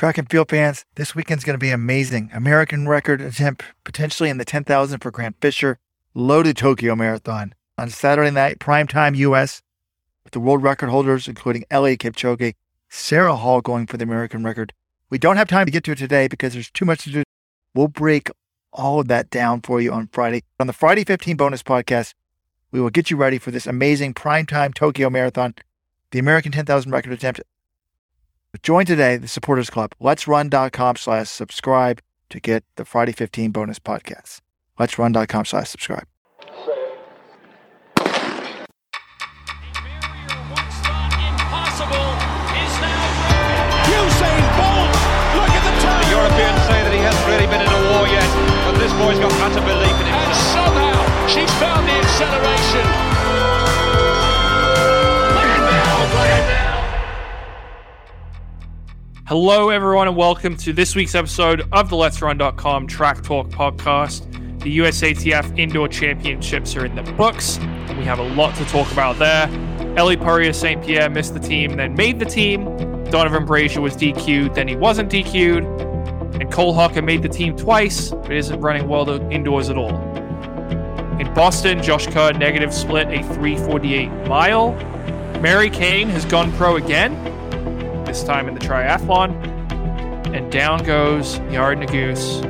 Track and field fans, this weekend's going to be amazing. American record attempt potentially in the 10,000 for Grant Fisher. Loaded Tokyo Marathon on Saturday night, primetime US, with the world record holders, including Eliud Kipchoge, Sara Hall going for the American record. We don't have time to get to it today because there's too much to do. We'll break all of that down for you on Friday. On the Friday 15 bonus podcast, we will get you ready for this amazing primetime Tokyo Marathon, the American 10,000 record attempt Join today the Supporters Club. Let'sRun.com slash subscribe to get the Friday 15 bonus podcasts. Let'sRun.com slash subscribe. The Europeans say that he hasn't really been in a war yet, but this boy's got utter belief in himself. And somehow she's found the acceleration. Hello, everyone, and welcome to this week's episode of the Let's Run.com Track Talk podcast. The USATF Indoor Championships are in the books, and we have a lot to talk about there. Ellie Purrier St. Pierre missed the team, then made the team. Donavan Brazier was DQ'd, then he wasn't DQ'd. And Cole Hocker made the team twice, but isn't running well indoors at all. In Boston, Josh Kerr negative split a 348 mile. Mary Cain has gone pro again this time in the triathlon. And down goes Yared Nuguse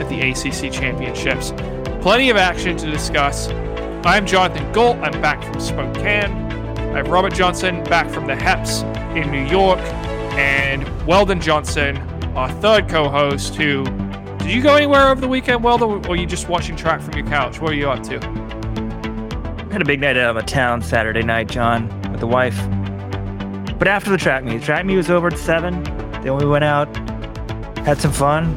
at the ACC Championships. Plenty of action to discuss. I'm Jonathan Gault. I'm back from Spokane. I have Robert Johnson back from the HEPS in New York. And Weldon Johnson, our third co host, who. Did you go anywhere over the weekend, Weldon, or you just watching track from your couch? What are you up to? Had a big night out of town Saturday night, John, with the wife. But after the track meet, track meet was over at seven. Then we went out, had some fun,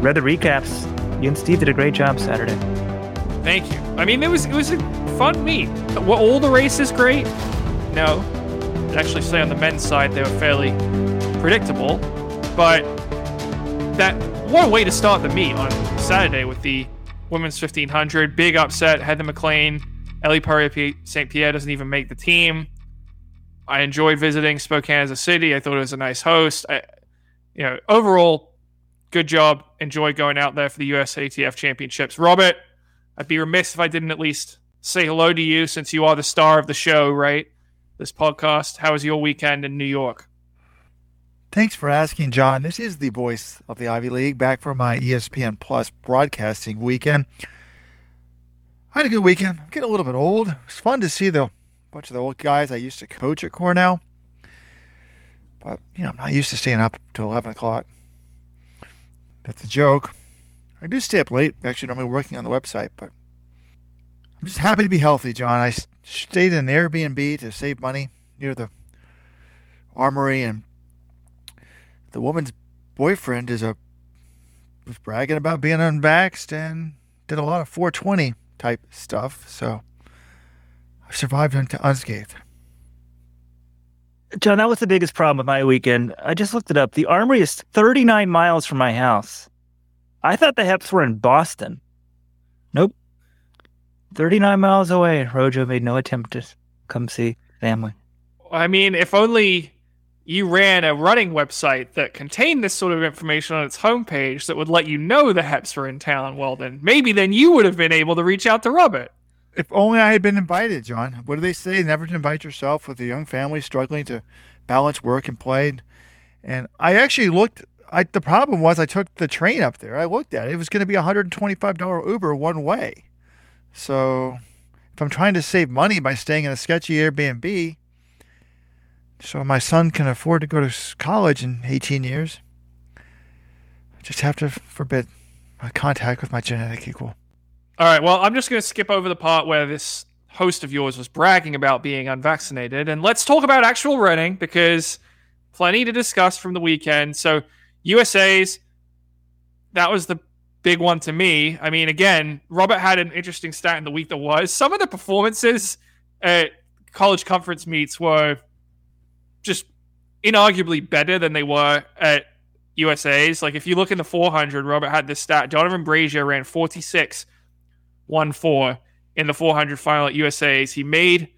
read the recaps. You and Steve did a great job Saturday. Thank you. I mean, it was it was a fun meet. Were all the races great? No. I'd actually say on the men's side they were fairly predictable, but that a way to start the meet on Saturday with the women's 1500. Big upset. Heather MacLean, Ellie Purrier St. Pierre doesn't even make the team. I enjoyed visiting Spokane as a city. I thought it was a nice host. I, you know, overall, good job. Enjoy going out there for the USATF championships. Robert, I'd be remiss if I didn't at least say hello to you since you are the star of the show, right? This podcast. How was your weekend in New York? Thanks for asking, John. This is the voice of the Ivy League back for my ESPN Plus broadcasting weekend. I had a good weekend. I'm getting a little bit old. It was fun to see the bunch of the old guys I used to coach at Cornell. But, you know, I'm not used to staying up till 11 o'clock. That's a joke. I do stay up late, actually, normally working on the website, but I'm just happy to be healthy, John. I stayed in an Airbnb to save money near the armory, and the woman's boyfriend is a was bragging about being unvaxxed and did a lot of 420 type stuff, so survived unscathed. John, that was the biggest problem with my weekend. I just looked it up. The Armory is 39 miles from my house. I thought the Heps were in Boston. Nope. 39 miles away. Rojo made no attempt to come see family. I mean, if only you ran a running website that contained this sort of information on its homepage that would let you know the Heps were in town, well, then maybe then you would have been able to reach out to Robert. If only I had been invited, John. What do they say? Never to invite yourself with a young family struggling to balance work and play. And I actually looked. I the problem was I took the train up there. I looked at it. It was going to be a hundred and twenty-five dollar Uber one way. So if I'm trying to save money by staying in a sketchy Airbnb, so my son can afford to go to college in 18 years, I just have to forbid my contact with my genetic equal. All right. Well, I'm just going to skip over the part where this host of yours was bragging about being unvaccinated, and let's talk about actual running because plenty to discuss from the weekend. So, USA's that was the big one to me. I mean, again, Robert had an interesting stat in the week that was some of the performances at college conference meets were just inarguably better than they were at USA's. Like if you look in the 400, Robert had this stat. Donavan Brazier ran 46 1 4 in the 400 final at USA's. He made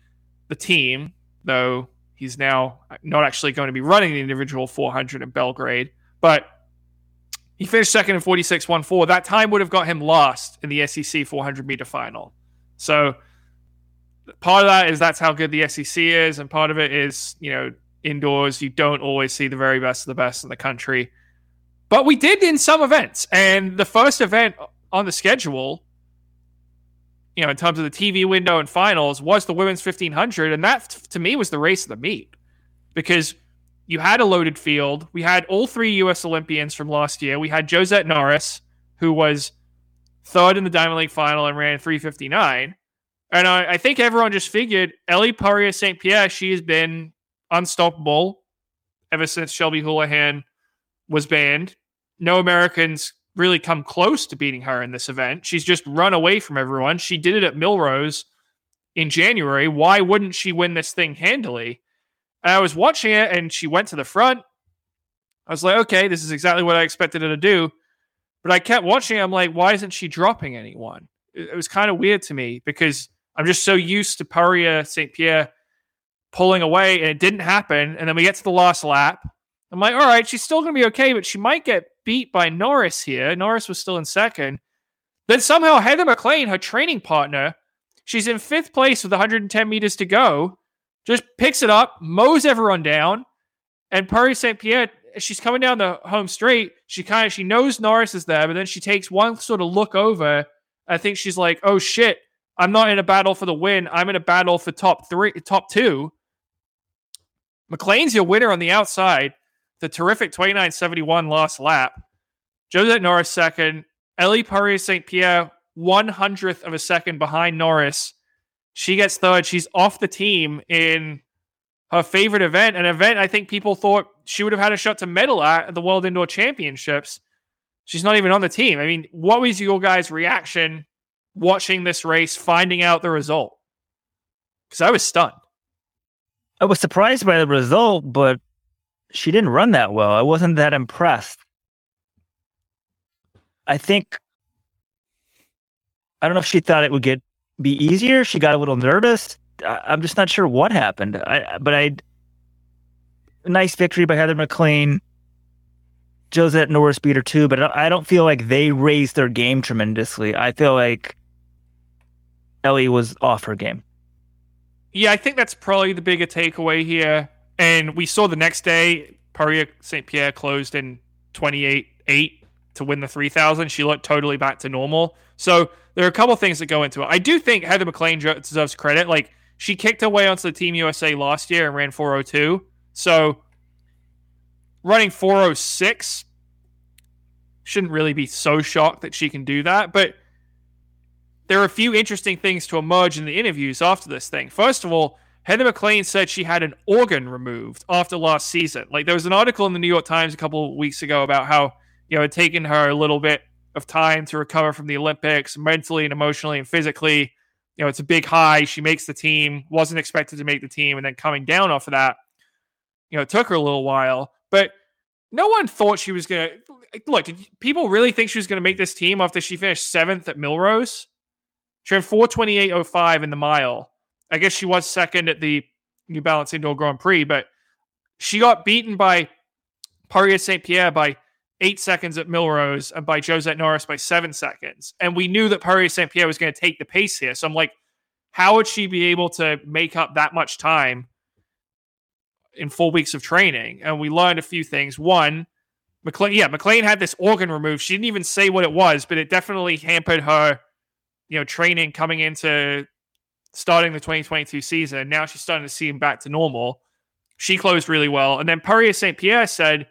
the team, though He's now not actually going to be running the individual 400 in Belgrade, but he finished second in 46.14. That time would have got him last in the SEC 400 meter final. So part of that is that's how good the SEC is, and part of it is you know indoors you don't always see the very best of the best in the country, but we did in some events, and the first event on the schedule, you know, in terms of the TV window and finals, was the women's 1500, and that to me was the race of the meet because you had a loaded field. We had all three U.S. Olympians from last year. We had Josette Norris, who was third in the Diamond League final and ran 359. And I, I think everyone just figured Ellie Purrier St. Pierre, she has been unstoppable ever since Shelby Houlihan was banned. No Americans really come close to beating her in this event. She's just run away from everyone. She did it at Millrose in January. Why wouldn't she win this thing handily? And I was watching it and she went to the front. I was like, okay, this is exactly what I expected her to do. But I kept watching. I'm like, why isn't she dropping anyone? It, was kind of weird to me because I'm just so used to Purrier St. Pierre pulling away and it didn't happen. And then we get to the last lap. I'm like, all right, she's still going to be okay, but she might get beat by Norris here. Norris was still in second. Then somehow Heather MacLean, her training partner, she's in fifth place with 110 meters to go, just picks it up, mows everyone down. And Purrier St. Pierre, she's coming down the home straight. She kind of she knows Norris is there, but then she takes one sort of look over. I think she's like, oh shit, I'm not in a battle for the win. I'm in a battle for top three, top two. MacLean's your winner on the outside. The terrific 29.71 lost lap. Josette Norris second. Ellie Purrier St. Pierre, one hundredth of a second behind Norris. She gets third. She's off the team in her favorite event, an event I think people thought she would have had a shot to medal at the World Indoor Championships. She's not even on the team. I mean, what was your guys' reaction watching this race, finding out the result? Because I was stunned. I was surprised by the result, but she didn't run that well. I wasn't that impressed. I think I don't know if she thought it would get be easier. She got a little nervous. I, am just not sure what happened. I but I nice victory by Heather MacLean. Josette Norris beat her too, but I don't feel like they raised their game tremendously. I feel like Ellie was off her game. Yeah, I think that's probably the bigger takeaway here. And we saw the next day, Purrier St. Pierre closed in 28 8 to win the 3000. She looked totally back to normal. So there are a couple things that go into it. I do think Heather MacLean deserves credit. Like, she kicked her way onto the Team USA last year and ran 402. So running 406 shouldn't really be so shocked that she can do that. But there are a few interesting things to emerge in the interviews after this thing. First of all, Heather MacLean said she had an organ removed after last season. Like there was an article in the New York Times a couple of weeks ago about how you know it had taken her a little bit of time to recover from the Olympics, mentally and emotionally and physically. You know, it's a big high. She makes the team, wasn't expected to make the team, and then coming down off of that, you know, it took her a little while. But no one thought she was gonna look. Did people really think she was gonna make this team after she finished seventh at Millrose. She ran 428.05 in the mile. I guess she was second at the New Balance Indoor Grand Prix, but she got beaten by Purrier St. Pierre by eight seconds at Millrose and by Josette Norris by seven seconds. And we knew that Purrier St. Pierre was going to take the pace here. So I'm like, how would she be able to make up that much time in four weeks of training? And we learned a few things. One, MacLean, yeah, MacLean had this organ removed. She didn't even say what it was, but it definitely hampered her you know, training coming into starting the 2022 season. And Now she's starting to see him back to normal. She closed really well. And then Purrier St. Pierre said,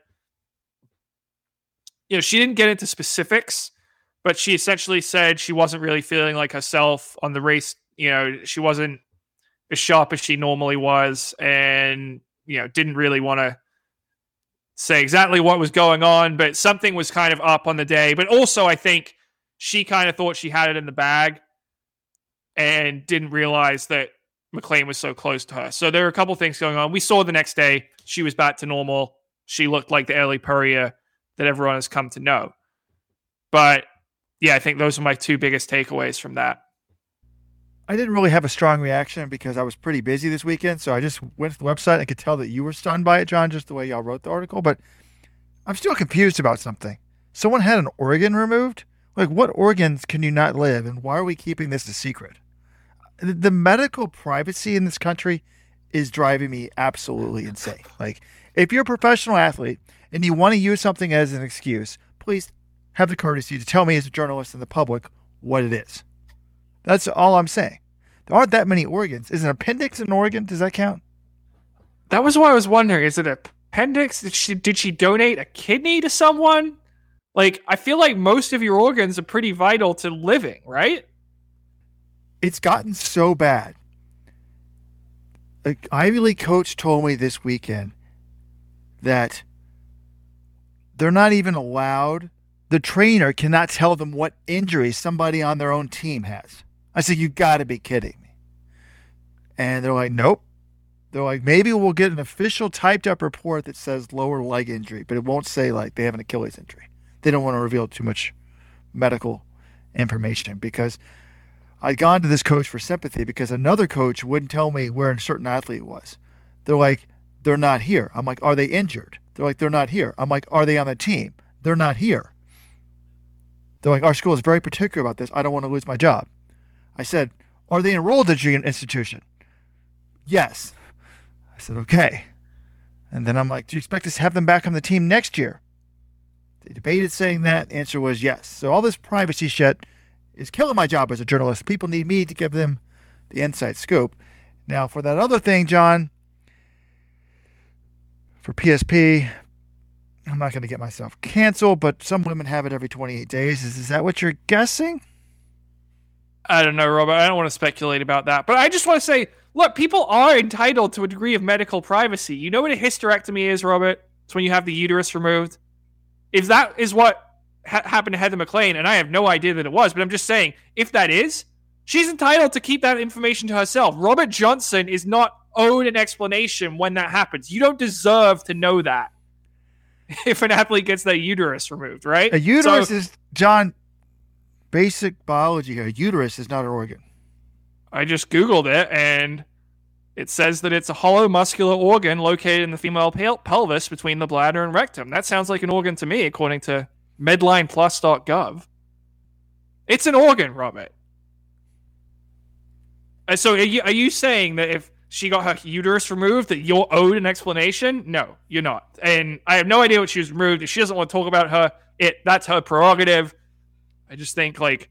you know, she didn't get into specifics, but she essentially said she wasn't really feeling like herself on the race. You know, she wasn't as sharp as she normally was and, you know, didn't really want to say exactly what was going on, but something was kind of up on the day. But also, I think she kind of thought she had it in the bag and didn't realize that MacLean was so close to her. So there are a couple things going on. We saw the next day she was back to normal. She looked like the Ellie Purrier that everyone has come to know. But yeah, I think those are my two biggest takeaways from that. I didn't really have a strong reaction because I was pretty busy this weekend. So I just went to the website. I could tell that you were stunned by it, John, just the way y'all wrote the article. But I'm still confused about something. Someone had an organ removed. Like, what organs can you not live, and why are we keeping this a secret? The, medical privacy in this country is driving me absolutely insane. Like, if you're a professional athlete and you want to use something as an excuse, please have the courtesy to tell me as a journalist and the public what it is. That's all I'm saying. There aren't that many organs. Is an appendix an organ? Does that count? That was what I was wondering. Is it an appendix? Did she did she donate a kidney to someone? Like, I feel like most of your organs are pretty vital to living, right? It's gotten so bad. An Ivy League coach told me this weekend that they're not even allowed, the trainer cannot tell them what injury somebody on their own team has. I said, You got to be kidding me. And they're like, Nope. They're like, maybe we'll get an official typed up report that says lower leg injury, but it won't say like they have an Achilles injury they don't want to reveal too much medical information because I'd gone to this coach for sympathy because another coach wouldn't tell me where a certain athlete was. They're like, they're not here. I'm like, are they injured? They're like, they're not here. I'm like, are they on the team? They're not here. They're like, our school is very particular about this. I don't want to lose my job. I said, are they enrolled at your institution? Yes. I said, okay. And then I'm like, do you expect us to have them back on the team next year? They debated saying that. The answer was yes. So all this privacy shit is killing my job as a journalist. People need me to give them the inside scoop. Now, for that other thing, John, for PSP, I'm not going to get myself canceled, but some women have it every 28 days. Is, is that what you're guessing? I don't know, Robert. I don't want to speculate about that. But I just want to say look, people are entitled to a degree of medical privacy. You know what a hysterectomy is, Robert? It's when you have the uterus removed if that is what ha- happened to Heather MacLean, and I have no idea that it was, but I'm just saying, if that is, she's entitled to keep that information to herself. Robert Johnson is not owed an explanation when that happens. You don't deserve to know that if an athlete gets their uterus removed, right? A uterus so, is John. Basic biology here. A uterus is not an organ. I just googled it and it says that it's a hollow muscular organ located in the female pel- pelvis between the bladder and rectum. That sounds like an organ to me, according to medlineplus.gov. It's an organ, Robert. And uh, so are you, are you saying that if she got her uterus removed that you're owed an explanation? No, you're not. And I have no idea what she was removed. If she doesn't want to talk about her, it that's her prerogative. I just think like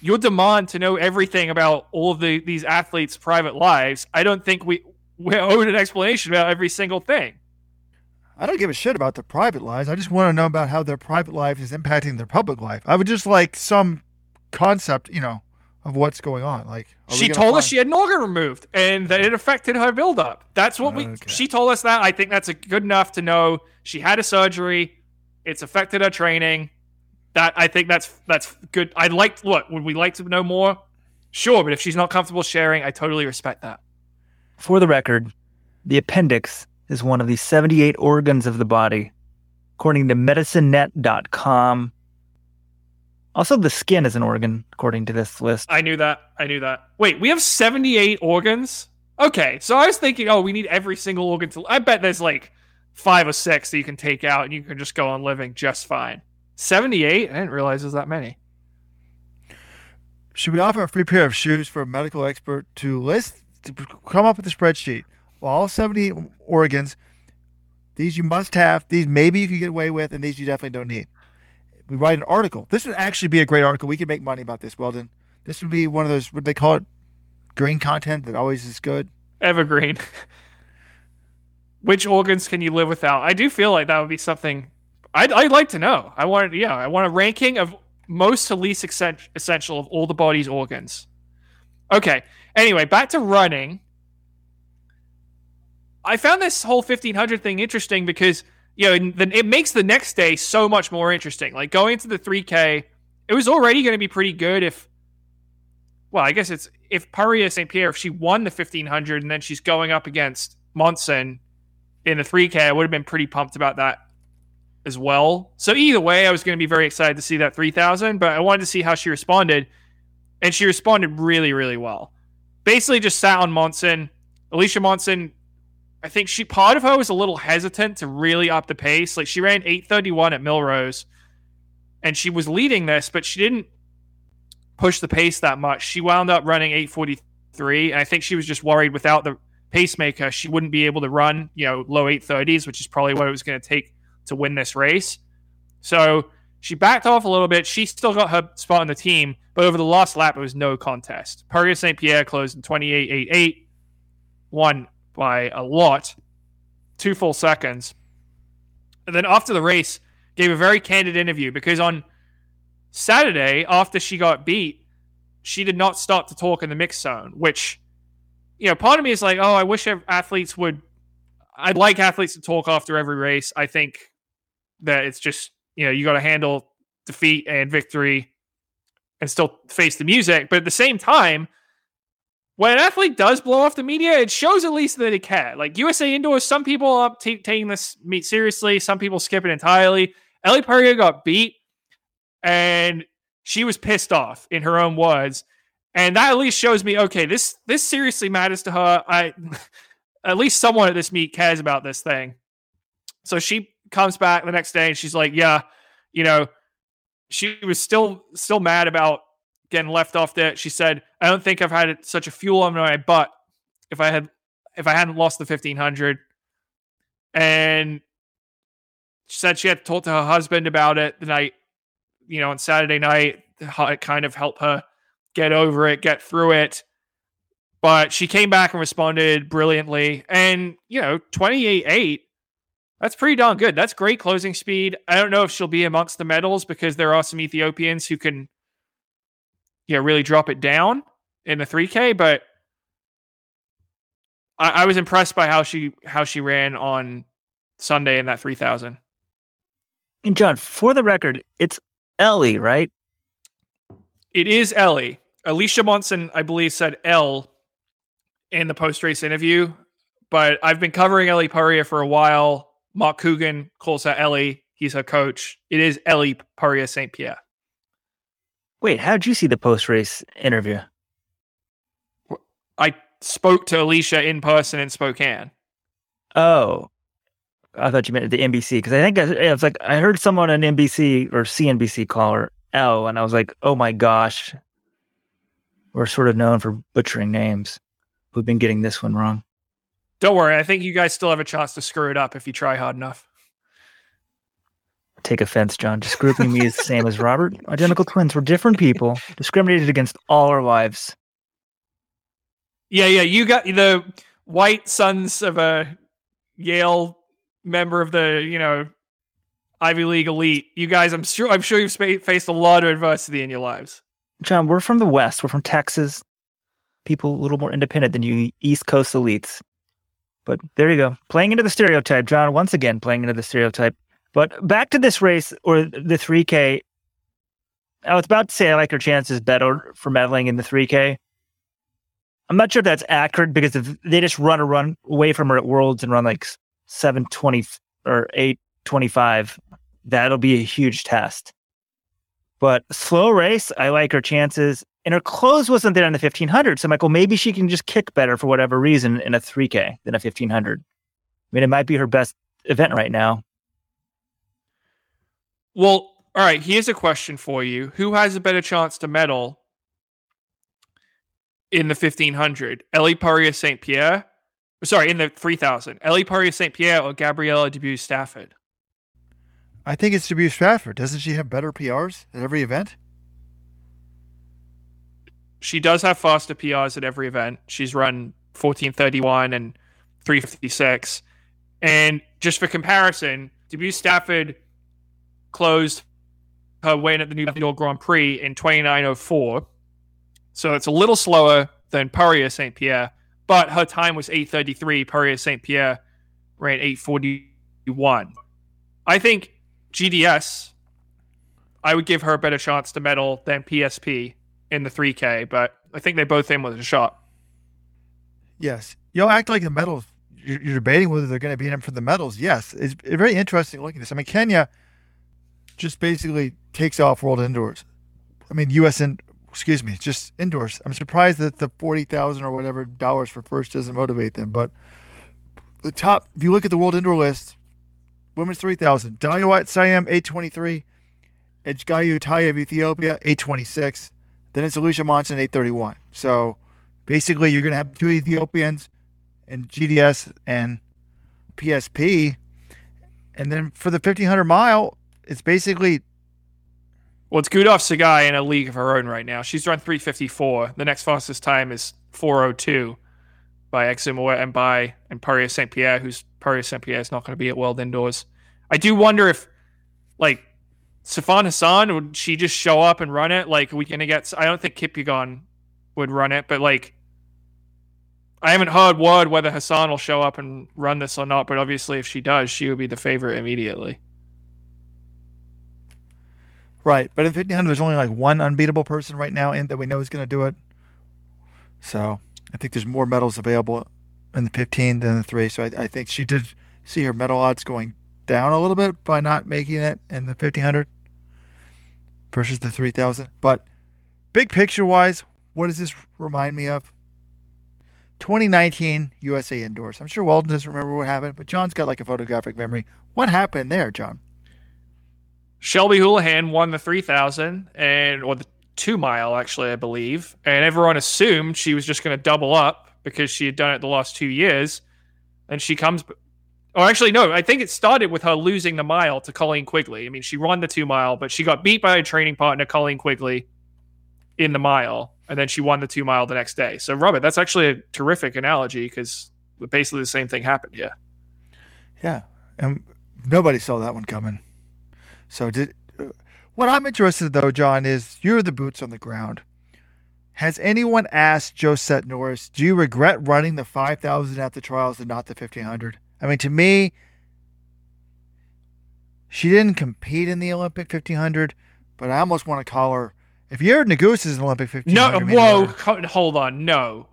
your demand to know everything about all of the, these athletes' private lives, I don't think we we're owed an explanation about every single thing. I don't give a shit about their private lives. I just want to know about how their private life is impacting their public life. I would just like some concept, you know, of what's going on. Like she told find- us she had an organ removed and that it affected her buildup. That's what we. She told us that. I think that's good enough to know she had a surgery. It's affected her training that I think that's that's good. I'd like look, would we like to know more? Sure, but if she's not comfortable sharing, I totally respect that. For the record, the appendix is one of the 78 organs of the body, according to medicinenet.com. Also, the skin is an organ, according to this list. I knew that. I knew that. Wait, we have 78 organs? Okay, so I was thinking, oh, we need every single organ to. I bet there's like five or six that you can take out and you can just go on living just fine. 78? I didn't realize there's that many. Should we offer a free pair of shoes for a medical expert to list, to come up with a spreadsheet? All 70 organs, these you must have, these maybe you can get away with, and these you definitely don't need. We write an article. This would actually be a great article. We could make money about this, Weldon. This would be one of those, what they call it, green content that always is good. Evergreen. Which organs can you live without? I do feel like that would be something I'd, I'd like to know. I want, yeah, I want a ranking of most to least essential of all the body's organs. Okay. Anyway, back to running. I found this whole 1500 thing interesting because you know it makes the next day so much more interesting. Like going into the 3K, it was already going to be pretty good if, well, I guess it's if Purrier St. Pierre if she won the 1500 and then she's going up against Monson in the 3K, I would have been pretty pumped about that as well. So either way, I was going to be very excited to see that 3000, but I wanted to see how she responded. And she responded really, really well. basically just sat on Monson. Alicia Monson, I think she part of her was a little hesitant to really up the pace. Like she ran 831 at Millrose and she was leading this, but she didn't push the pace that much. She wound up running 843, and I think she was just worried without the pacemaker, she wouldn't be able to run, you know, low 830s, which is probably what it was going to take to win this race. So she backed off a little bit. She still got her spot on the team, but over the last lap, it was no contest. Purrier St. Pierre closed in 28.88, won by a lot, two full seconds. And then after the race, gave a very candid interview because on Saturday, after she got beat, she did not stop to talk in the mix zone, which, you know, part of me is like, oh, I wish athletes would. I'd like athletes to talk after every race. I think that it's just you know, you got to handle defeat and victory and still face the music. But at the same time, when an athlete does blow off the media, it shows at least that it can. Like USA Indoors, some people are t- taking this meet seriously, some people skip it entirely. Ellie Purrier got beat, and she was pissed off in her own words, and that at least shows me okay, this this seriously matters to her. I at least someone at this meet cares about this thing. So she comes back the next day and she's like, yeah, you know, she was still still mad about getting left off there. She said, I don't think I've had such a fuel on my butt if I had if I hadn't lost the 1500. And she said she had told to her husband about it the night, you know, on Saturday night, it kind of helped her get over it, get through it. But she came back and responded brilliantly. And, you know, 28 8 that's pretty darn good. That's great closing speed. I don't know if she'll be amongst the medals because there are some Ethiopians who can, yeah, really drop it down in the 3K. But I, I was impressed by how she how she ran on Sunday in that 3000. And John, for the record, it's Ellie, right? It is Ellie. Alicia Monson, I believe, said L in the post race interview, but I've been covering Ellie Purrier for a while. Mark Coogan calls her Ellie. He's her coach. It is Ellie Purrier St. Pierre. Wait, how did you see the post race interview? I spoke to Alicia in person in Spokane. Oh, I thought you meant the NBC because I think I, I, was like I heard someone on NBC or CNBC call her L, and I was like, oh my gosh, we're sort of known for butchering names. We've been getting this one wrong. Don't worry. I think you guys still have a chance to screw it up if you try hard enough. Take offense, John. Just grouping me is the same as Robert. Identical twins. We're different people, discriminated against all our lives. Yeah, yeah. You got the white sons of a Yale member of the, you know, Ivy League elite. You guys, I'm sure, I'm sure you've faced a lot of adversity in your lives. John, we're from the West. We're from Texas. People a little more independent than you East Coast elites. But there you go. Playing into the stereotype, John, once again playing into the stereotype. But back to this race or the 3K. I was about to say I like her chances better for medaling in the 3K. I'm not sure if that's accurate because if they just run a run away from her at Worlds and run like 720 or 825, that'll be a huge test. But slow race, I like her chances and her clothes wasn't there in the 1500. So well, maybe she can just kick better for whatever reason in a 3K than a 1500. I mean, it might be her best event right now. Well, all right. Here's a question for you: Who has a better chance to medal in the 1500? Ellie Purrier St. Pierre? Sorry, in the 3000. Ellie Purrier St. Pierre or Gabriela DeBues Stafford? I think it's DeBues Stafford. Doesn't she have better PRs at every event? she does have faster PRs at every event. She's run 1431 and 356. And just for comparison, DeBues Stafford closed her win at the New York Grand Prix in 2904. So it's a little slower than Purrier St. Pierre, but her time was 833. Purrier St. Pierre ran 841. I think GDS, I would give her a better chance to medal than PSP in the 3K, but I think they both aim with a shot. Yes. You'll act like the medals, you're, debating whether they're going to be in for the medals. Yes. It's very interesting looking at this. I mean, Kenya just basically takes off world indoors. I mean, U.S. in excuse me, just indoors. I'm surprised that the forty thousand or whatever dollars for first doesn't motivate them. But the top, if you look at the world indoor list, women's three thousand, Dawit Seyaum eight twenty three, Ejgayehu Taye of Ethiopia eight twenty six, then it's Alicia Monson eight thirty one. So basically, you're gonna have two Ethiopians and GDS and PSP, and then for the fifteen hundred mile, it's basically Well, it's Gudaf Tsegay in a league of her own right now. She's run 354. The next fastest time is 402 by Eximoa and by and Purrier St. Pierre, who's Purrier St. Pierre is not going to be at World Indoors. I do wonder if, like, Sifan Hassan, would she just show up and run it? Like, are we going to get. I don't think Kipyegon would run it, but, like, I haven't heard word whether Hassan will show up and run this or not, but obviously, if she does, she would be the favorite immediately. Right, but in 1500, there's only like one unbeatable person right now in that we know is going to do it. So I think there's more medals available in the 15 than the three. So I, I think she did see her medal odds going down a little bit by not making it in the 1500 versus the 3000. But big picture wise, what does this remind me of? 2019 USA Indoors. I'm sure Weldon doesn't remember what happened, but John's got like a photographic memory. What happened there, John? Shelby Houlihan won the 3000 and or the 2 mile actually I believe and everyone assumed she was just going to double up because she had done it the last 2 years and she comes or oh, actually no I think it started with her losing the mile to Colleen Quigley. I mean she won the 2 mile but she got beat by a training partner Colleen Quigley in the mile and then she won the 2 mile the next day. So Robert that's actually a terrific analogy cuz basically the same thing happened yeah. Yeah, and nobody saw that one coming. So did what I'm interested in, though, John, is you're the boots on the ground. Has anyone asked Josette Norris, do you regret running the 5,000 at the trials and not the 1,500? I mean, to me, she didn't compete in the Olympic 1,500, but I almost want to call her. If Yared Nuguse is an Olympic 1,500, No, whoa, co- hold on, no.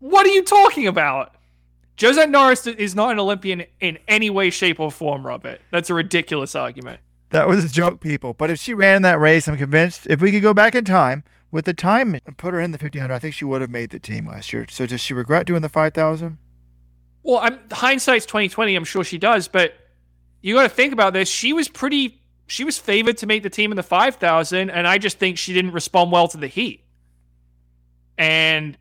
What are you talking about? Josette Norris is not an Olympian in any way, shape, or form, Robert. That's a ridiculous argument. That was a joke, people. But if she ran that race, I'm convinced if we could go back in time with the time and put her in the 1500, I think she would have made the team last year. So does she regret doing the 5000? Well, I'm hindsight's 2020. I'm sure she does, but you got to think about this. She was pretty. She was favored to make the team in the 5000, and I just think she didn't respond well to the heat. And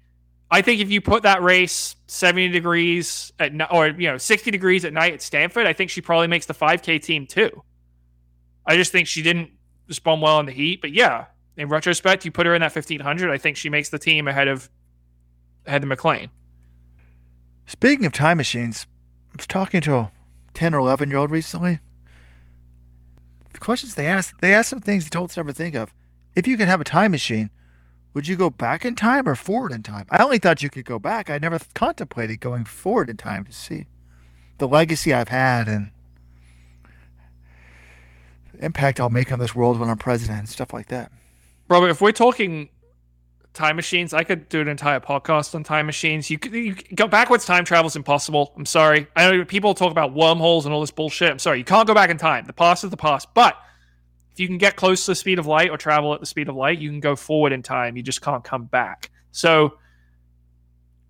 I think if you put that race 70 degrees at ni- or you know 60 degrees at night at Stanford, I think she probably makes the 5K team too. I just think she didn't respond well in the heat, but yeah, in retrospect, you put her in that 1500. I think she makes the team ahead of ahead of MacLean. Speaking of time machines, I was talking to a 10 or 11 year old recently. The questions they asked, they asked some things to never think of. If you could have a time machine, would you go back in time or forward in time? I only thought you could go back. I never contemplated going forward in time to see the legacy I've had and impact I'll make on this world when I'm president and stuff like that. Robert, if we're talking time machines, I could do an entire podcast on time machines. You could you, go backwards. Time travel is impossible. I'm sorry. I know people talk about wormholes and all this bullshit. I'm sorry. You can't go back in time. The past is the past. But if you can get close to the speed of light or travel at the speed of light, you can go forward in time. You just can't come back. So,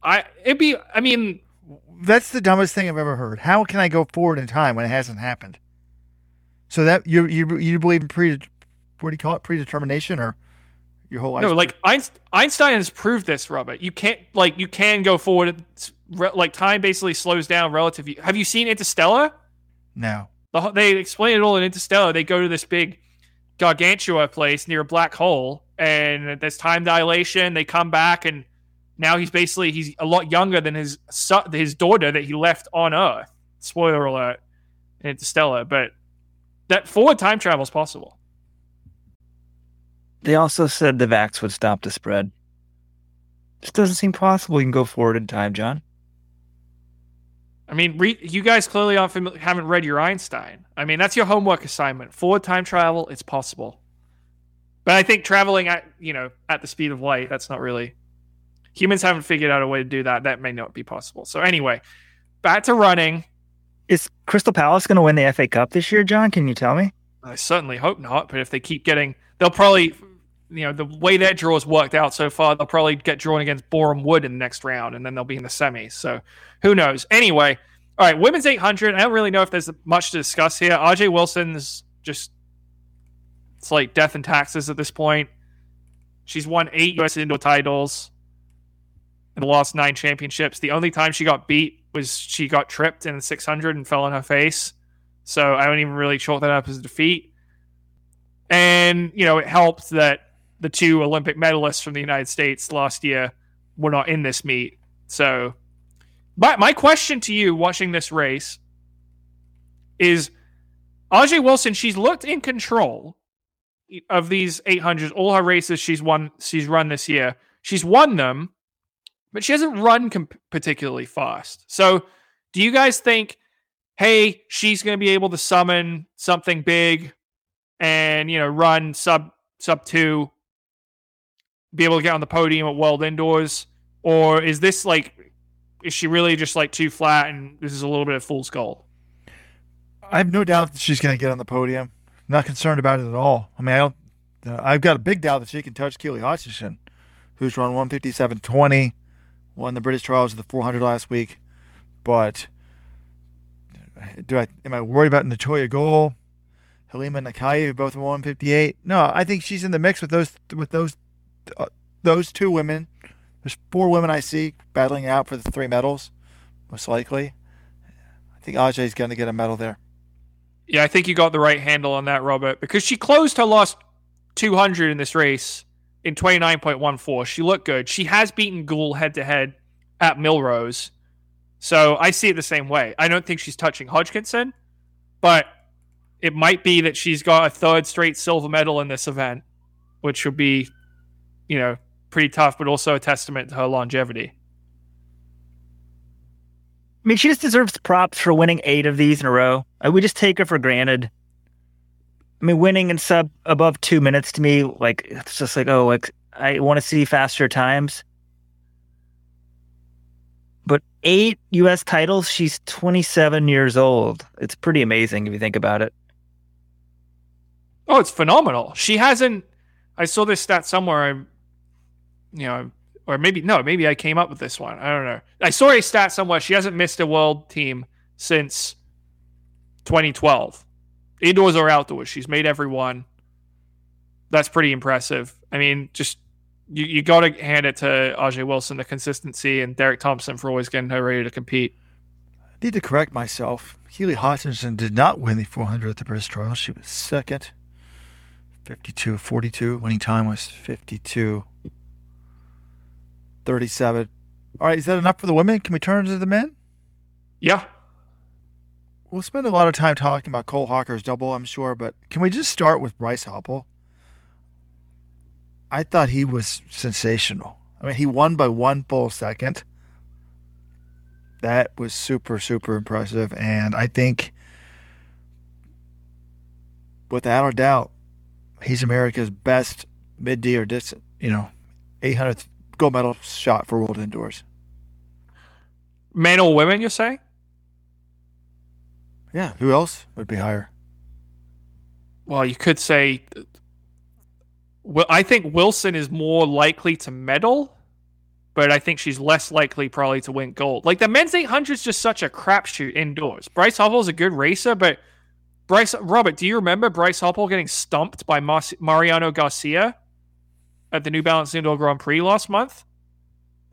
I it'd be. I mean, That's the dumbest thing I've ever heard. How can I go forward in time when it hasn't happened? So that you you you believe in pre what do you call it predetermination or your whole life? no, like Einstein has proved this, Robert. You can't like you can go forward. Like time basically slows down relative. Have you seen Interstellar? no. The, they explain it all in Interstellar. They go to this big gargantua place near a black hole, and there's time dilation. They come back, and now he's basically he's a lot younger than his son, his daughter that he left on Earth. Spoiler alert, Interstellar. But that forward time travel is possible. They also said the vax would stop the spread. Just doesn't seem possible you can go forward in time, John. I mean, re- you guys clearly haven't read your Einstein. I mean, that's your homework assignment. Forward time travel, it's possible. But I think traveling at you know at the speed of light, that's not really. Humans haven't figured out a way to do that. That may not be possible. So anyway, back to running. Is Crystal Palace going to win the FA Cup this year, John? Can you tell me? I certainly hope not. But if they keep getting, they'll probably you know the way that draw has worked out so far, they'll probably get drawn against Boreham Wood in the next round, and then they'll be in the semis. So who knows? Anyway, all right, women's 800. I don't really know if there's much to discuss here. Ajeé Wilson's just it's like death and taxes at this point. She's won eight U.S. indoor titles the last nine championships. The only time she got beat was she got tripped in the 600 and fell on her face. So I don't even really chalk that up as a defeat. And, you know, it helped that the two Olympic medalists from the United States last year were not in this meet. So, my, my question to you watching this race is Ajeé Wilson, she's looked in control of these 800s, all her races she's won, she's run this year. She's won them, but she hasn't run particularly fast. So, do you guys think, hey, she's going to be able to summon something big and, you know, run sub sub two be able to get on the podium at World Indoors, or is this like is she really just like too flat and this is a little bit of fool's gold? I have no doubt that she's going to get on the podium. not concerned about it at all. I mean, I don't. Uh, I've got a big doubt that she can touch Keely Hodgkinson, who's run 157.20, won the British Trials of the 400 last week. But do I am I worried about Natoya Goule, Halimah Nakaayi, both won 158? No, I think she's in the mix with those with those uh, those two women. There's four women I see battling out for the three medals, most likely. I think Ajeé's going to get a medal there. Yeah, I think you got the right handle on that, Robert, because she closed her last 200 in this race in 29.14. She looked good. She has beaten Goule head to head at Millrose. So I see it the same way. I don't think she's touching Hodgkinson, but it might be that she's got a third straight silver medal in this event, which would be you know, pretty tough, but also a testament to her longevity. I mean, she just deserves props for winning eight of these in a row. Uh, we just take her for granted. I mean, winning in sub above two minutes to me, like it's just like, oh, like I want to see faster times. But eight U.S. titles. She's 27 years old. It's pretty amazing if you think about it. Oh, it's phenomenal. She hasn't. I saw this stat somewhere I, you know, or maybe no, maybe I came up with this one. I don't know. I saw a stat somewhere. She hasn't missed a world team since 2012, indoors or outdoors. She's made every one. That's pretty impressive. I mean, just you, you got to hand it to Ajeé Wilson the consistency and Derek Thompson for always getting her ready to compete. I need to correct myself. Keely Hodgkinson did not win the 400 at the British Trial. She was second, 52 42. Winning time was 52 37. All right, is that enough for the women? Can we turn to the men? Yeah. We'll spend a lot of time talking about Cole Hocker's double, I'm sure, but can we just start with Bryce Hoppel? I thought he was sensational. I mean, he won by one full second. That was super, super impressive. And I think, without a doubt, he's America's best mid D or distance, you know, 800 gold medal shot for World Indoors. Men or women, you say? Yeah. Who else would be higher? Well, you could say. Well, I think Wilson is more likely to medal, but I think she's less likely probably to win gold. Like the men's 800 is just such a crapshoot indoors. Bryce is a good racer, but Bryce Robert, do you remember Bryce Hoppel getting stumped by Mariano Garcia at the New Balance Indoor Grand Prix last month.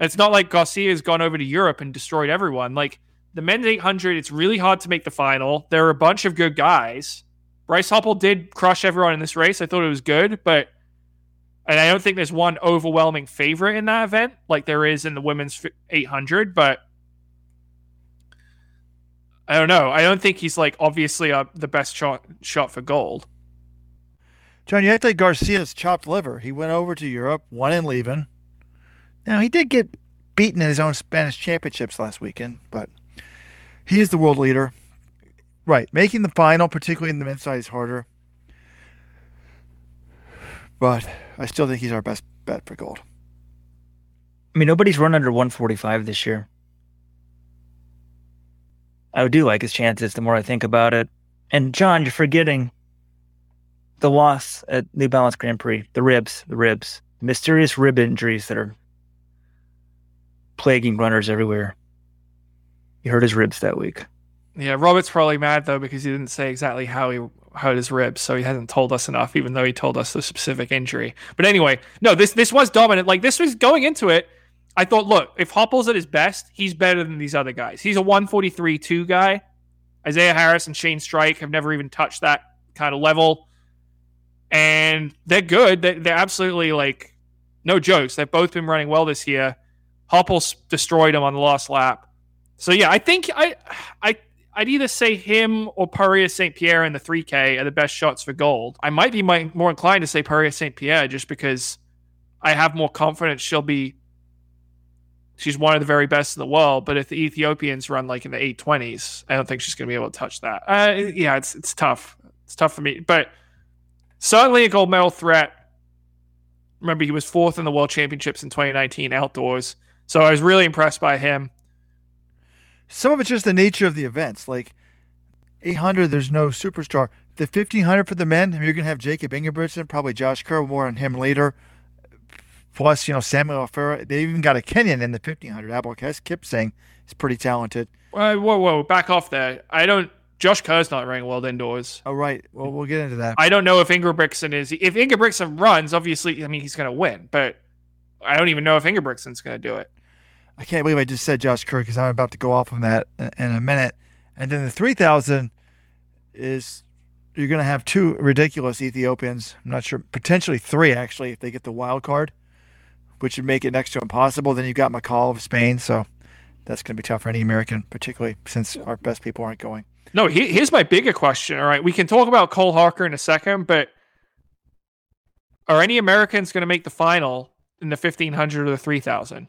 It's not like Garcia has gone over to Europe and destroyed everyone. Like the men's 800, it's really hard to make the final. There are a bunch of good guys. Bryce Hoppel did crush everyone in this race. I thought it was good, but and I don't think there's one overwhelming favorite in that event like there is in the women's 800. But I don't know. I don't think he's like obviously uh, the best shot shot for gold. John, Garcia's chopped liver. He went over to Europe, won in Liévin. Now, he did get beaten in his own Spanish championships last weekend, but he is the world leader. Right. Making the final, particularly in the men's side, is harder. But I still think he's our best bet for gold. I mean, nobody's run under 145 this year. I do like his chances the more I think about it. And John, you're forgetting the loss at New Balance Grand Prix, the ribs, the ribs, mysterious rib injuries that are plaguing runners everywhere. He hurt his ribs that week. Yeah, Robert's probably mad though because he didn't say exactly how he hurt his ribs, so he hasn't told us enough, even though he told us the specific injury. But anyway, no, this this was dominant. Like this was going into it. I thought, look, if Hoppel's at his best, he's better than these other guys. He's a 143 2 guy. Isaiah Harris and Shane Streich have never even touched that kind of level. And they're good. They're, they're absolutely like no jokes. They've both been running well this year. Hoppel's destroyed him on the last lap. So yeah, I think I I I'd either say him or Purrier St. Pierre in the 3K are the best shots for gold. I might be more inclined to say Purrier St. Pierre just because I have more confidence she'll be. She's one of the very best in the world, but if the Ethiopians run like in the 820s, I don't think she's going to be able to touch that. Uh, yeah, it's it's tough. It's tough for me, but certainly a gold medal threat. Remember, he was fourth in the World Championships in 2019 outdoors, so I was really impressed by him some of it's just the nature of the events. Like 800, there's no superstar. The 1500 for the men, you're going to have Jacob Ingebrigtsen, probably Josh Kerr, more on him later. Plus, you know, Samuel Tefera. They even got a Kenyan in the 1500. Abel Kipsang is pretty talented. Uh, whoa, whoa, back off there. I don't. Josh Kerr's not running well indoors. Oh, right. Well, we'll get into that. I don't know if Ingebrigtsen is. If Ingebrigtsen runs, obviously, I mean, he's going to win, but I don't even know if Ingebrigtsen's going to do it. I can't believe I just said Josh Kerr because I'm about to go off on that in a minute. And then the 3000 is you're going to have two ridiculous Ethiopians. I'm not sure, potentially three actually, if they get the wild card, which would make it next to impossible. Then you've got McCall of Spain, so that's going to be tough for any American, particularly since our best people aren't going. No, here's my bigger question. All right, we can talk about Cole Hocker in a second, but are any Americans going to make the final in the 1500 or the 3000?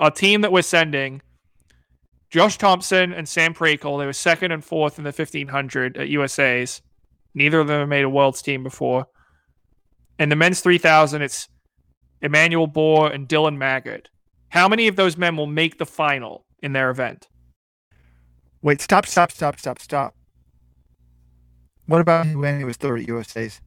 A team that we're sending Josh Thompson and Sam Prakel. They were second and fourth in the 1500 at USA's. Neither of them have made a world's team before. And the men's 3000, it's Emmanuel Bor and Dylan Maggard. How many of those men will make the final in their event? Wait, stop, stop, stop, stop, stop. What about when he was third at USA's?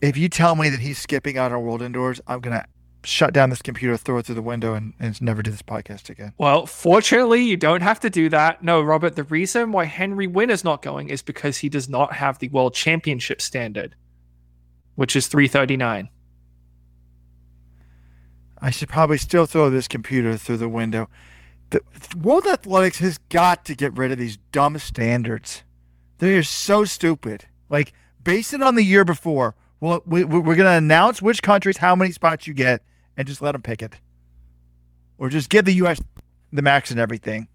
If you tell me that he's skipping out on World Indoors, I'm going to shut down this computer, throw it through the window, and, and never do this podcast again. Well, fortunately, you don't have to do that. No, Robert, the reason why Henry Wynne is not going is because he does not have the world championship standard, which is 339. I should probably still throw this computer through the window. The, World Athletics has got to get rid of these dumb standards. They are so stupid. Like, base it on the year before. Well, we, we're going to announce which countries, how many spots you get, and just let them pick it, or just give the U.S. the max and everything.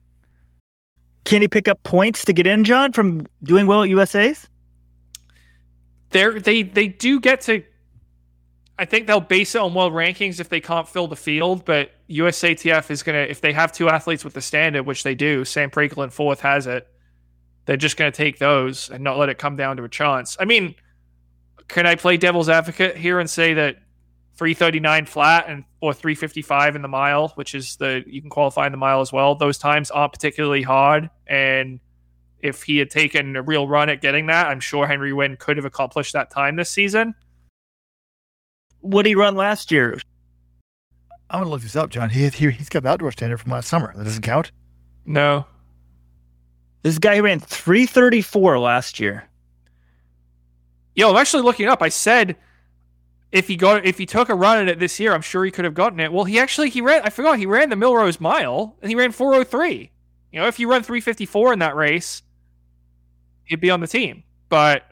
Can he pick up points to get in, John, from doing well at USA's? They they they do get to. I think they'll base it on world rankings if they can't fill the field, but USATF is gonna if they have two athletes with the standard, which they do. Sam Prakel in fourth has it. They're just gonna take those and not let it come down to a chance. I mean, can I play devil's advocate here and say that 339 flat and or 355 in the mile, which is the you can qualify in the mile as well. Those times aren't particularly hard, and if he had taken a real run at getting that, I'm sure Henry Wynne could have accomplished that time this season. What did he run last year? I'm gonna look this up, John. He, he he's got the outdoor standard from last summer. That doesn't count. No. This guy ran 334 last year. Yo, I'm actually looking up. I said if he got if he took a run at it this year, I'm sure he could have gotten it. Well, he actually he ran. I forgot he ran the Millrose Mile and he ran 403. You know, if you run 354 in that race, he'd be on the team. But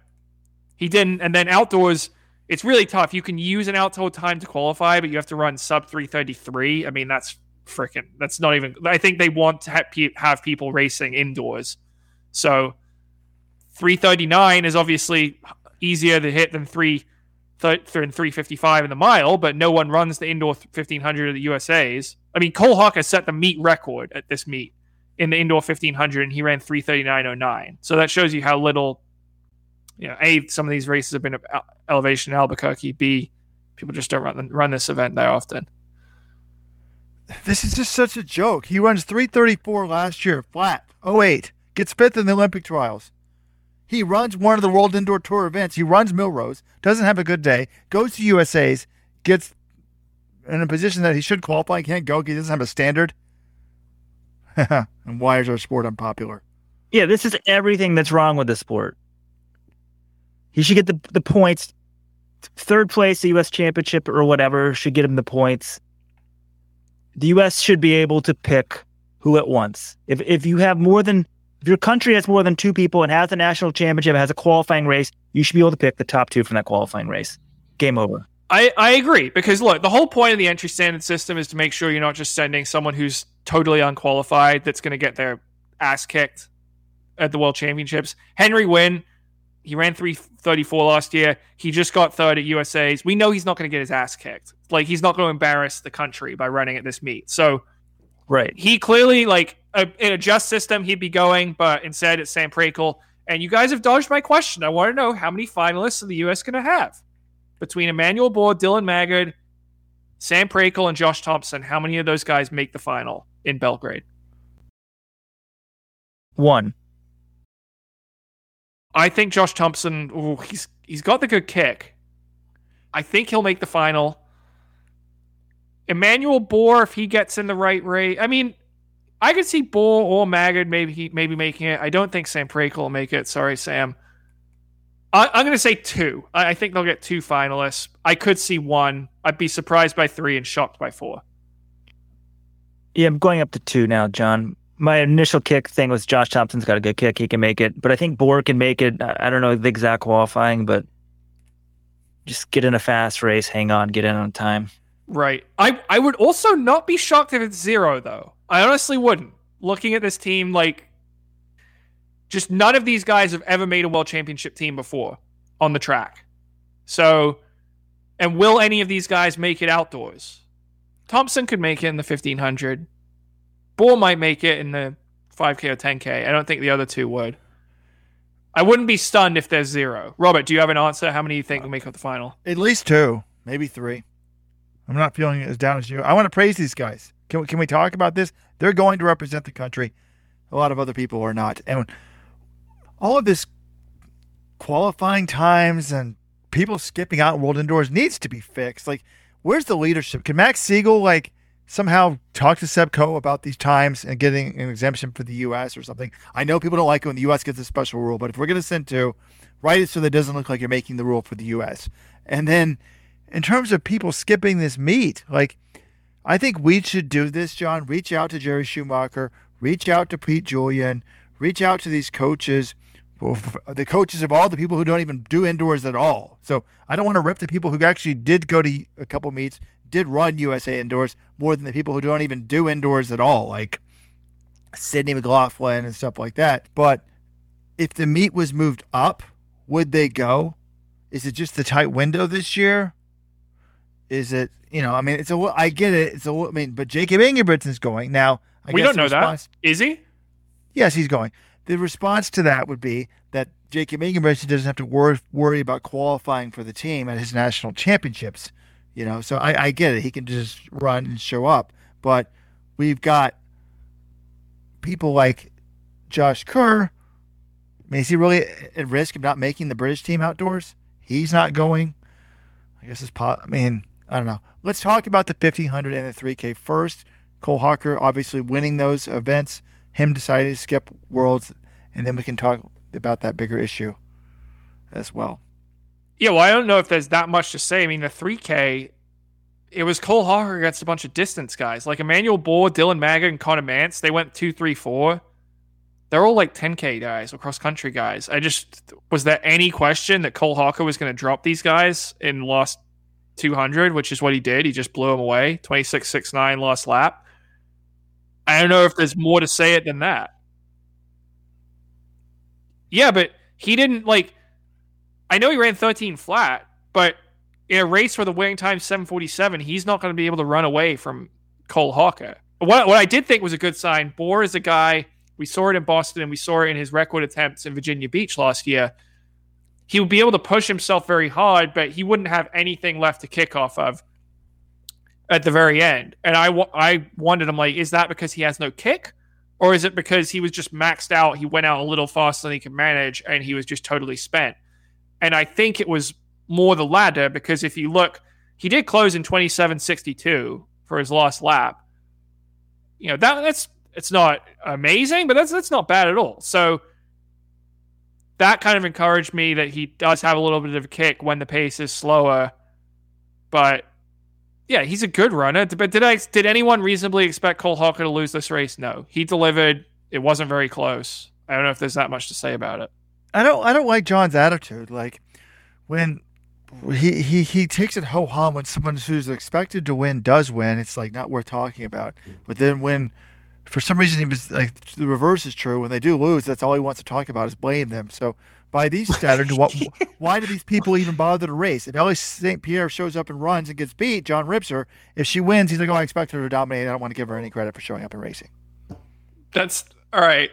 he didn't. And then outdoors, it's really tough. You can use an outdoor time to qualify, but you have to run sub 333. I mean, that's freaking. That's not even. I think they want to have people racing indoors. So 339 is obviously easier to hit than three th- than 355 in the mile, but no one runs the indoor 1500 of the USA's. I mean, Cole Hocker has set the meet record at this meet in the indoor 1500, and he ran 339.09. So that shows you how little, you know, A, some of these races have been at elevation in Albuquerque, B, people just don't run, run this event that often. This is just such a joke. He runs 334 last year, flat, 08, gets fifth in the Olympic trials. He runs one of the World Indoor Tour events. He runs Millrose, doesn't have a good day, goes to USA's, gets in a position that he should qualify, can't go. He doesn't have a standard. and why is our sport unpopular? Yeah, this is everything that's wrong with the sport. He should get the the points. Third place, the U.S. Championship or whatever should get him the points. The U.S. should be able to pick who it wants. If if you have more than if your country has more than two people and has a national championship, has a qualifying race, you should be able to pick the top two from that qualifying race. Game over. I, I agree because look, the whole point of the entry standard system is to make sure you're not just sending someone who's totally unqualified that's going to get their ass kicked at the World Championships. Henry Wynne, he ran 334 last year. He just got third at USA's. We know he's not going to get his ass kicked. Like he's not going to embarrass the country by running at this meet. So right, he clearly like a, in a just system he'd be going, but instead it's Sam Prakel. And you guys have dodged my question. I want to know how many finalists are the US going to have between Emmanuel Bor, Dylan Maggard, Sam Prakel, and Josh Thompson. How many of those guys make the final in Belgrade? One. I think Josh Thompson. Ooh, he's he's got the good kick. I think he'll make the final. Emmanuel Bor, if he gets in the right rate, I mean, I could see Bor or Maggard maybe he maybe making it. I don't think Sam Prakel will make it. Sorry, Sam. I, am going to say two. I, I think they'll get two finalists. I could see one. I'd be surprised by three and shocked by four. Yeah, I'm going up to two now, John. My initial kick thing was Josh Thompson's got a good kick. He can make it. But I think Bor can make it. I don't know the exact qualifying, but just get in a fast race, hang on, get in on time. Right. I, I would also not be shocked if it's zero, though. I honestly wouldn't. Looking at this team, like, just none of these guys have ever made a world championship team before on the track. So, and will any of these guys make it outdoors? Thompson could make it in the 1500. Bor might make it in the 5K or 10K. I don't think the other two would. I wouldn't be stunned if there's zero. Robert, do you have an answer? How many do you think will make up the final? At least two, maybe three. I'm not feeling as down as you. I want to praise these guys. Can we, can we talk about this? They're going to represent the country. A lot of other people are not. And all of this qualifying times and people skipping out world indoors needs to be fixed. Like, where's the leadership? Can Max Siegel like somehow talk to Seb Coe about these times and getting an exemption for the U.S. or something? I know people don't like it when the U.S. gets a special rule, but if we're going to send two, write it so that it doesn't look like you're making the rule for the U.S. And then, in terms of people skipping this meet, like. I think we should do this, John. Reach out to Jerry Schumacher, reach out to Pete Julian, reach out to these coaches the coaches of all the people who don't even do indoors at all. So I don't want to rip the people who actually did go to a couple meets, did run USA indoors more than the people who don't even do indoors at all, like Sydney McLaughlin and stuff like that. But if the meet was moved up, would they go? Is it just the tight window this year? Is it, you know, I mean, it's a, I get it. It's a, I mean, but Jacob Ingebrigtsen's going. Now, I we don't know response, that. Is he? Yes, he's going the response to that would be that Jacob Ingebrigtsen doesn't have to worry, worry about qualifying for the team at his national championships. You know, so I, I get it. He can just run and show up. But we've got people like Josh Kerr. I mean, is he really at risk of not making the British team outdoors? He's not going. I guess it's pot. I mean, I don't know. Let's talk about the 1500 and the 3K first. Cole Hocker obviously winning those events him deciding to skip Worlds, and then we can talk about that bigger issue as well. Yeah, well, I don't know if there's that much to say. I mean, the 3K, it was Cole Hocker against a bunch of distance guys like Emmanuel Bor, Dylan Maggard, and Conner Mantz. They went two, three, four. They're all like 10K guys or cross country guys. I just, was there any question that Cole Hocker was going to drop these guys in last 200, which is what he did? He just blew him away. 26 6 9 last lap. I don't know if there's more to say it than that. Yeah, but he didn't like. I know he ran 13 flat, but in a race where the winning time 747, he's not going to be able to run away from Cole Hocker. What, what I did think was a good sign. Bor is a guy we saw it in Boston and we saw it in his record attempts in Virginia Beach last year. He would be able to push himself very hard, but he wouldn't have anything left to kick off of at the very end. And I, I wondered, I'm like, is that because he has no kick? Or is it because he was just maxed out? He went out a little faster than he could manage and he was just totally spent. And I think it was more the latter because if you look, he did close in 27.62 for his last lap. You know, that that's it's not amazing, but that's that's not bad at all. So that kind of encouraged me that he does have a little bit of a kick when the pace is slower. But yeah, he's a good runner. But did I did anyone reasonably expect Cole Hocker to lose this race? No. He delivered. It wasn't very close. I don't know if there's that much to say about it. I don't I don't like John's attitude. Like when he he he takes it ho hum when someone who's expected to win does win, it's like not worth talking about. But then when for some reason he was like the reverse is true. When they do lose, that's all he wants to talk about is blame them. So by these standards, what, why do these people even bother to race? If Ellie St. Pierre shows up and runs and gets beat, John rips her. If she wins, he's like, "Oh, I expect her to dominate. I don't want to give her any credit for showing up and racing." That's all right.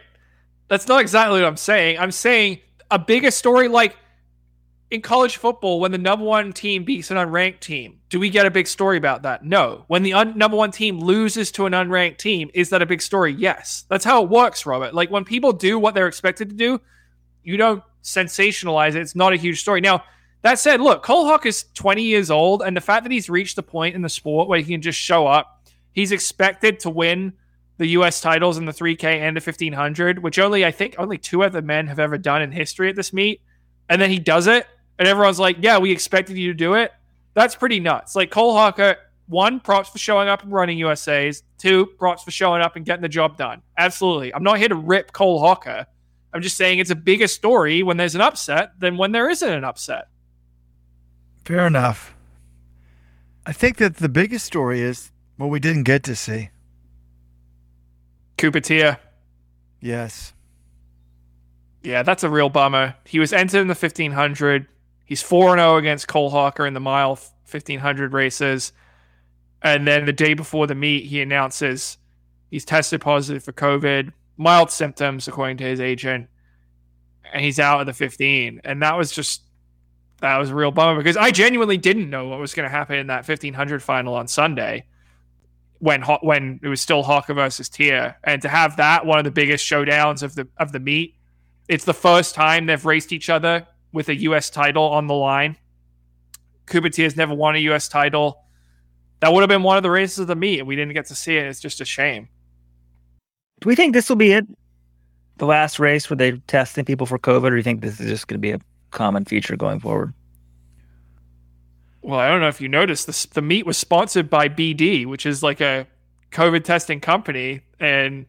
That's not exactly what I'm saying. I'm saying a bigger story like in college football when the number one team beats an unranked team. Do we get a big story about that? No. When the un- number one team loses to an unranked team, is that a big story? Yes. That's how it works, Robert. Like when people do what they're expected to do, you don't sensationalize it. It's not a huge story. Now, that said, look, Cole Hocker is 20 years old, and the fact that he's reached the point in the sport where he can just show up, he's expected to win the U.S. titles in the 3K and the 1500, which only I think only two other men have ever done in history at this meet, and then he does it and everyone's like, "Yeah, we expected you to do it." That's pretty nuts. Like Cole Hocker, one, props for showing up and running USA's. Two, props for showing up and getting the job done. Absolutely. I'm not here to rip Cole Hocker. I'm just saying it's a bigger story when there's an upset than when there isn't an upset. Fair enough. I think that the biggest story is what we didn't get to see. Cooper Teare. Yes. Yeah, that's a real bummer. He was entered in the 1500. He's 4 0 against Cole Hocker in the mile 1500 races. And then the day before the meet, he announces he's tested positive for COVID, mild symptoms, according to his agent. And he's out of the 15. And that was just, that was a real bummer because I genuinely didn't know what was going to happen in that 1500 final on Sunday when when it was still Hocker versus Teare. And to have that, one of the biggest showdowns of the of the meet, it's the first time they've raced each other with a U.S. title on the line. Cooper Teare has never won a U.S. title. That would have been one of the races of the meet. We didn't get to see it. It's just a shame. Do we think this will be it? The last race where they're testing people for COVID, or do you think this is just going to be a common feature going forward? Well, I don't know if you noticed this. The meet was sponsored by BD, which is like a COVID testing company, and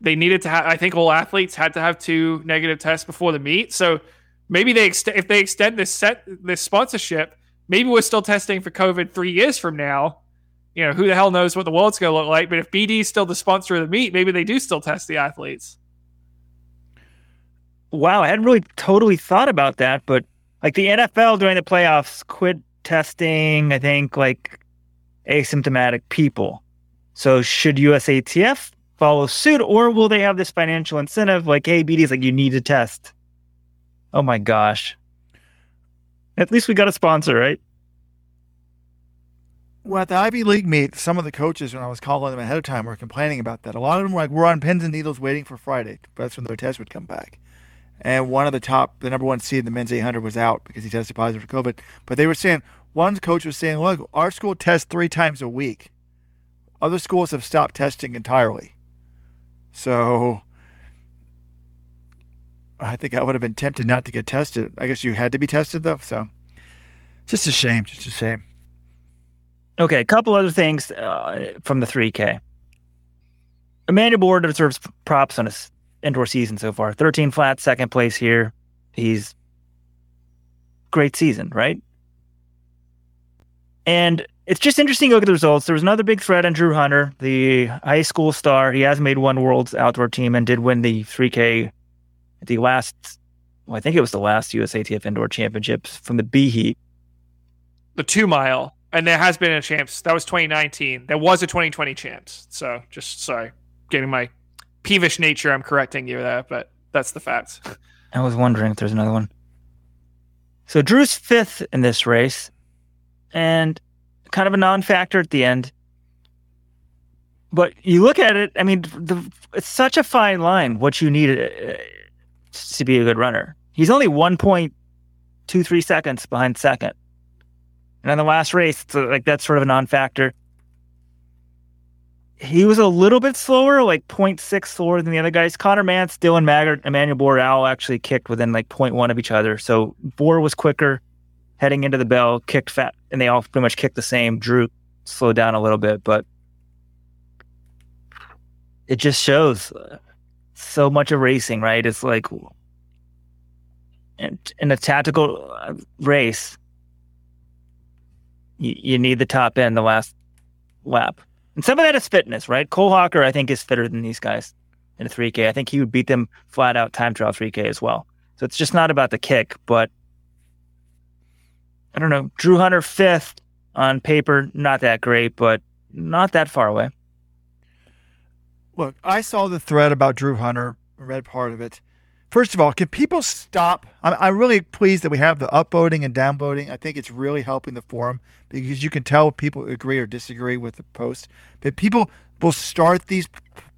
they needed to have. I think all athletes had to have two negative tests before the meet. So maybe they ext- if they extend this set this sponsorship, maybe we're still testing for COVID three years from now. You know, who the hell knows what the world's going to look like? But if BD is still the sponsor of the meet, maybe they do still test the athletes. Wow, I hadn't really totally thought about that, but like the NFL during the playoffs quit testing, I think, like asymptomatic people. So should USATF follow suit, or will they have this financial incentive like, hey, BD is like, you need to test? Oh my gosh. At least we got a sponsor, right? Well, at the Ivy League meet, some of the coaches, when I was calling them ahead of time, were complaining about that. A lot of them were like, we're on pins and needles waiting for Friday. That's when their test would come back. And one of the top, the number one seed in the men's 800 was out because he tested positive for COVID. But they were saying, one coach was saying, look, our school tests three times a week. Other schools have stopped testing entirely. So I think I would have been tempted not to get tested. I guess you had to be tested though. So just a shame. Just a shame. Okay, a couple other things uh, from the 3K. Emmanuel Bor deserves props on his indoor season so far. 13 flat, second place here. He's great season, right? And it's just interesting to look at the results. There was another big threat on Drew Hunter, the high school star. He has made one world's outdoor team and did win the 3K at the last, well, I think it was the last USATF indoor championships from the B heat. The two mile and there has been a champs. That was 2019. There was a 2020 champs. So just sorry, getting my peevish nature. I'm correcting you there, but that's the fact. I was wondering if there's another one. So Drew's fifth in this race, and kind of a non-factor at the end. but you look at it. I mean, the, it's such a fine line. What you need uh, to be a good runner. He's only one point two three seconds behind second, and in the last race, so uh, like that's sort of a non-factor. He was a little bit slower, like 0.6 slower than the other guys. Conner Mantz, Dylan Maggard, Emmanuel Boreal actually kicked within like 0.1 of each other. So Bor was quicker heading into the bell, kicked fat, and they all pretty much kicked the same. Drew slowed down a little bit, but it just shows uh, so much of racing, right? It's like in, a tactical uh, race, you, you need the top end the last lap. And some of that is fitness, right? Cole Hocker, I think, is fitter than these guys in a 3K. I think he would beat them flat out time trial 3K as well. So it's just not about the kick, but I don't know. Drew Hunter fifth on paper, not that great, but not that far away. Look, I saw the thread about Drew Hunter, read part of it. First of all, can people stop? I'm, I'm really pleased that we have the upvoting and downvoting. I think it's really helping the forum because you can tell people agree or disagree with the post. But people will start these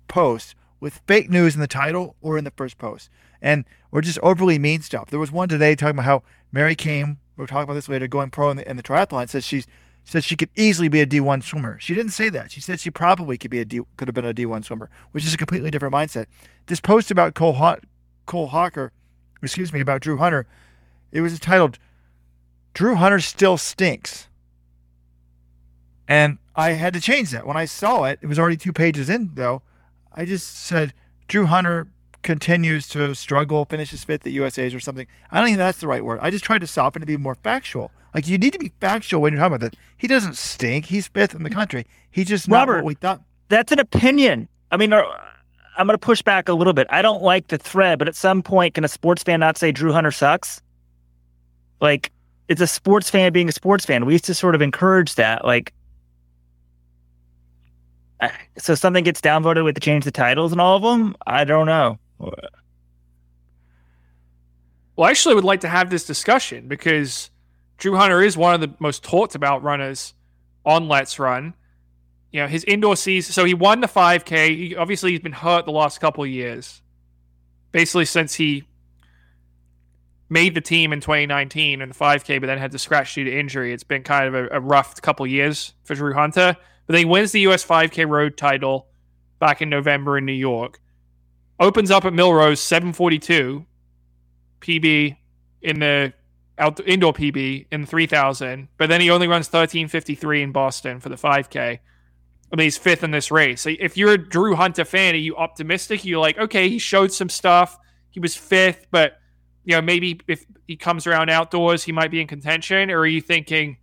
posts with fake news in the title or in the first post. And we're just overly mean stuff. There was one today talking about how Mary Cain, we'll talk about this later, going pro in the, in the triathlon, says she's said she could easily be a D1 swimmer. She didn't say that. She said she probably could be a D, could have been a D1 swimmer, which is a completely different mindset. This post about Cole Ho- Cole Hawker, excuse me, about Drew Hunter, it was titled "Drew Hunter Still Stinks," and I had to change that when I saw it. It was already two pages in though. I just said Drew Hunter continues to struggle, finishes fifth at USA's or something. I don't think that's the right word. I just tried to soften to be more factual. Like you need to be factual when you're talking about that. He doesn't stink. He's fifth in the country. He's just not Robert, what we thought. That's an opinion. I mean, I'm going to push back a little bit. I don't like the thread, but at some point, can a sports fan not say Drew Hunter sucks? Like, it's a sports fan being a sports fan. We used to sort of encourage that. Like, so something gets downvoted with the change the titles and all of them. I don't know. Well, I actually would like to have this discussion because Drew Hunter is one of the most talked about runners on Let's Run. You know, his indoor season, so he won the 5K. He, obviously, he's been hurt the last couple of years. Basically, since he made the team in 2019 in the 5K, but then had to scratch due to injury, it's been kind of a, a rough couple years for Drew Hunter. But then he wins the US 5K road title back in November in New York. Opens up at Milrose, 742 PB in the out indoor PB in 3000, but then he only runs 1353 in Boston for the 5K. I mean, he's fifth in this race. If you're a Drew Hunter fan, are you optimistic? You're like, okay, he showed some stuff. He was fifth, but you know, maybe if he comes around outdoors, he might be in contention. Or are you thinking,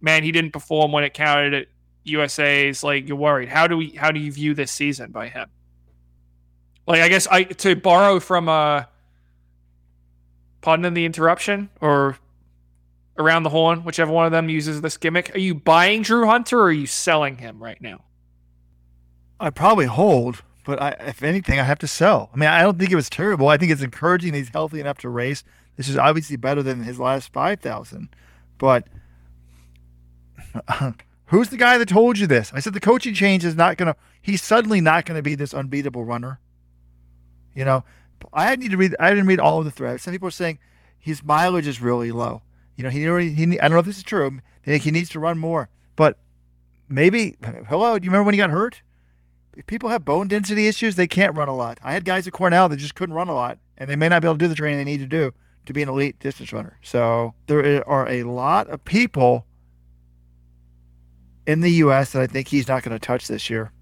man, he didn't perform when it counted at USA's? Like, you're worried. How do we? How do you view this season by him? Like, I guess I to borrow from uh pardon the interruption, or around the horn, whichever one of them uses this gimmick. Are you buying Drew Hunter or are you selling him right now? I probably hold, but I, if anything, I have to sell. I mean, I don't think it was terrible. I think it's encouraging he's healthy enough to race. This is obviously better than his last 5,000. But who's the guy that told you this? I said the coaching change is not going to, he's suddenly not going to be this unbeatable runner. You know, I need to read. I didn't read all of the threads. Some people are saying his mileage is really low. You know, he already. He, I don't know if this is true. They think he needs to run more, but maybe. Hello, do you remember when he got hurt? If people have bone density issues, they can't run a lot. I had guys at Cornell that just couldn't run a lot, and they may not be able to do the training they need to do to be an elite distance runner. So there are a lot of people in the U.S. that I think he's not going to touch this year.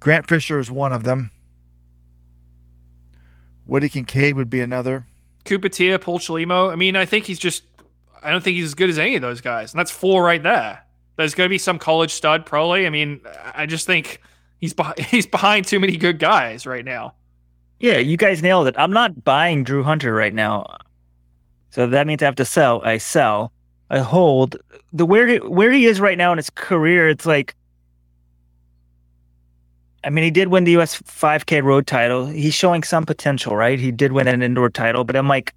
Grant Fisher is one of them. Woody Kincaid would be another. Cooper Teare, Paul Chelimo. I mean, I think he's just. I don't think he's as good as any of those guys, and that's four right there. There's going to be some college stud, probably. I mean, I just think he's behind, he's behind too many good guys right now. Yeah, you guys nailed it. I'm not buying Drew Hunter right now, so that means I have to sell. I sell. I hold the where where he is right now in his career. It's like I mean, he did win the US 5K road title. He's showing some potential, right? He did win an indoor title, but I'm like,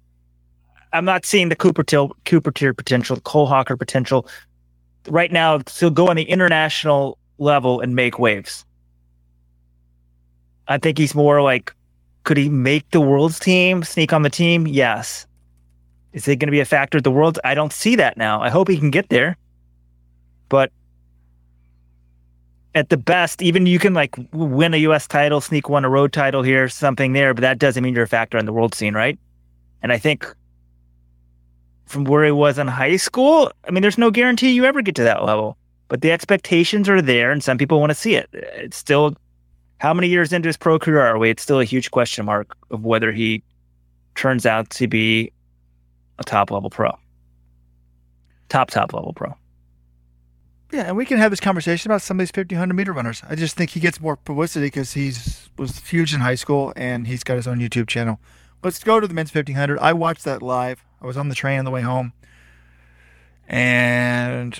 I'm not seeing the Cooper Till, Cooper Teare potential, Cole Hocker potential right now. So go on the international level and make waves. I think he's more like, could he make the world's team, sneak on the team? Yes. Is it going to be a factor at the world? I don't see that now. I hope he can get there. But at the best, even you can like win a US title, sneak one a road title here, something there, but that doesn't mean you're a factor on the world scene, right? And I think from where he was in high school, I mean, there's no guarantee you ever get to that level, but the expectations are there and some people want to see it. It's still, how many years into his pro career are we? It's still a huge question mark of whether he turns out to be a top level pro. Top, top level pro. Yeah, and we can have this conversation about some of these 1500 meter runners. I just think he gets more publicity because he's was huge in high school and he's got his own YouTube channel. Let's go to the men's 1500. I watched that live. I was on the train on the way home, and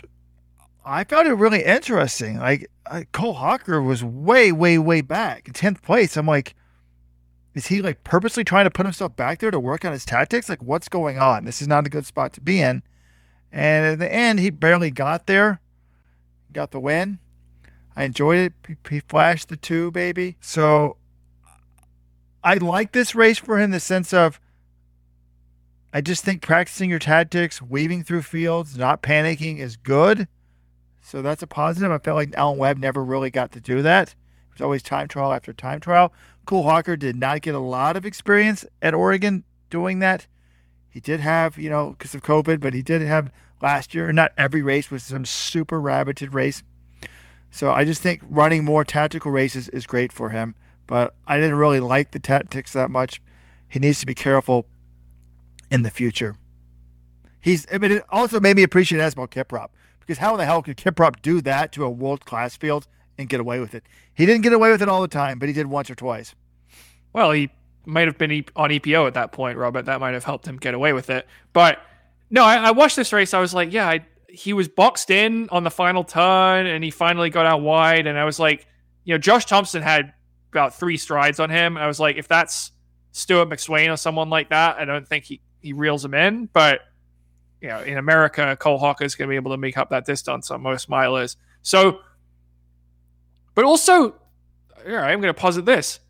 I found it really interesting. Like Cole Hocker was way, way, way back in 10th place. I'm like, is he like purposely trying to put himself back there to work on his tactics? Like, what's going on? This is not a good spot to be in. And at the end, he barely got there got the win. I enjoyed it. He flashed the two, baby. So I like this race for him in the sense of I just think practicing your tactics, weaving through fields, not panicking is good. So that's a positive. I felt like Alan Webb never really got to do that. It was always time trial after time trial. Cole Hocker did not get a lot of experience at Oregon doing that. He did have, you know, because of COVID, but he did have last year. Not every race was some super rabbited race. So I just think running more tactical races is great for him. But I didn't really like the tactics that much. He needs to be careful in the future. He's. I mean, it also made me appreciate Asbel Kiprop because how in the hell could Kiprop do that to a world class field and get away with it? He didn't get away with it all the time, but he did once or twice. Well, he might have been on EPO at that point, Robert. That might have helped him get away with it. But no, I, I watched this race. I was like, yeah, I, he was boxed in on the final turn, and he finally got out wide. And I was like, you know, Josh Thompson had about three strides on him. I was like, if that's Stewart McSweyn or someone like that, I don't think he, he reels him in. But you know, in America, Cole Hocker is going to be able to make up that distance on most milers. So, but also, yeah, I'm going to posit this: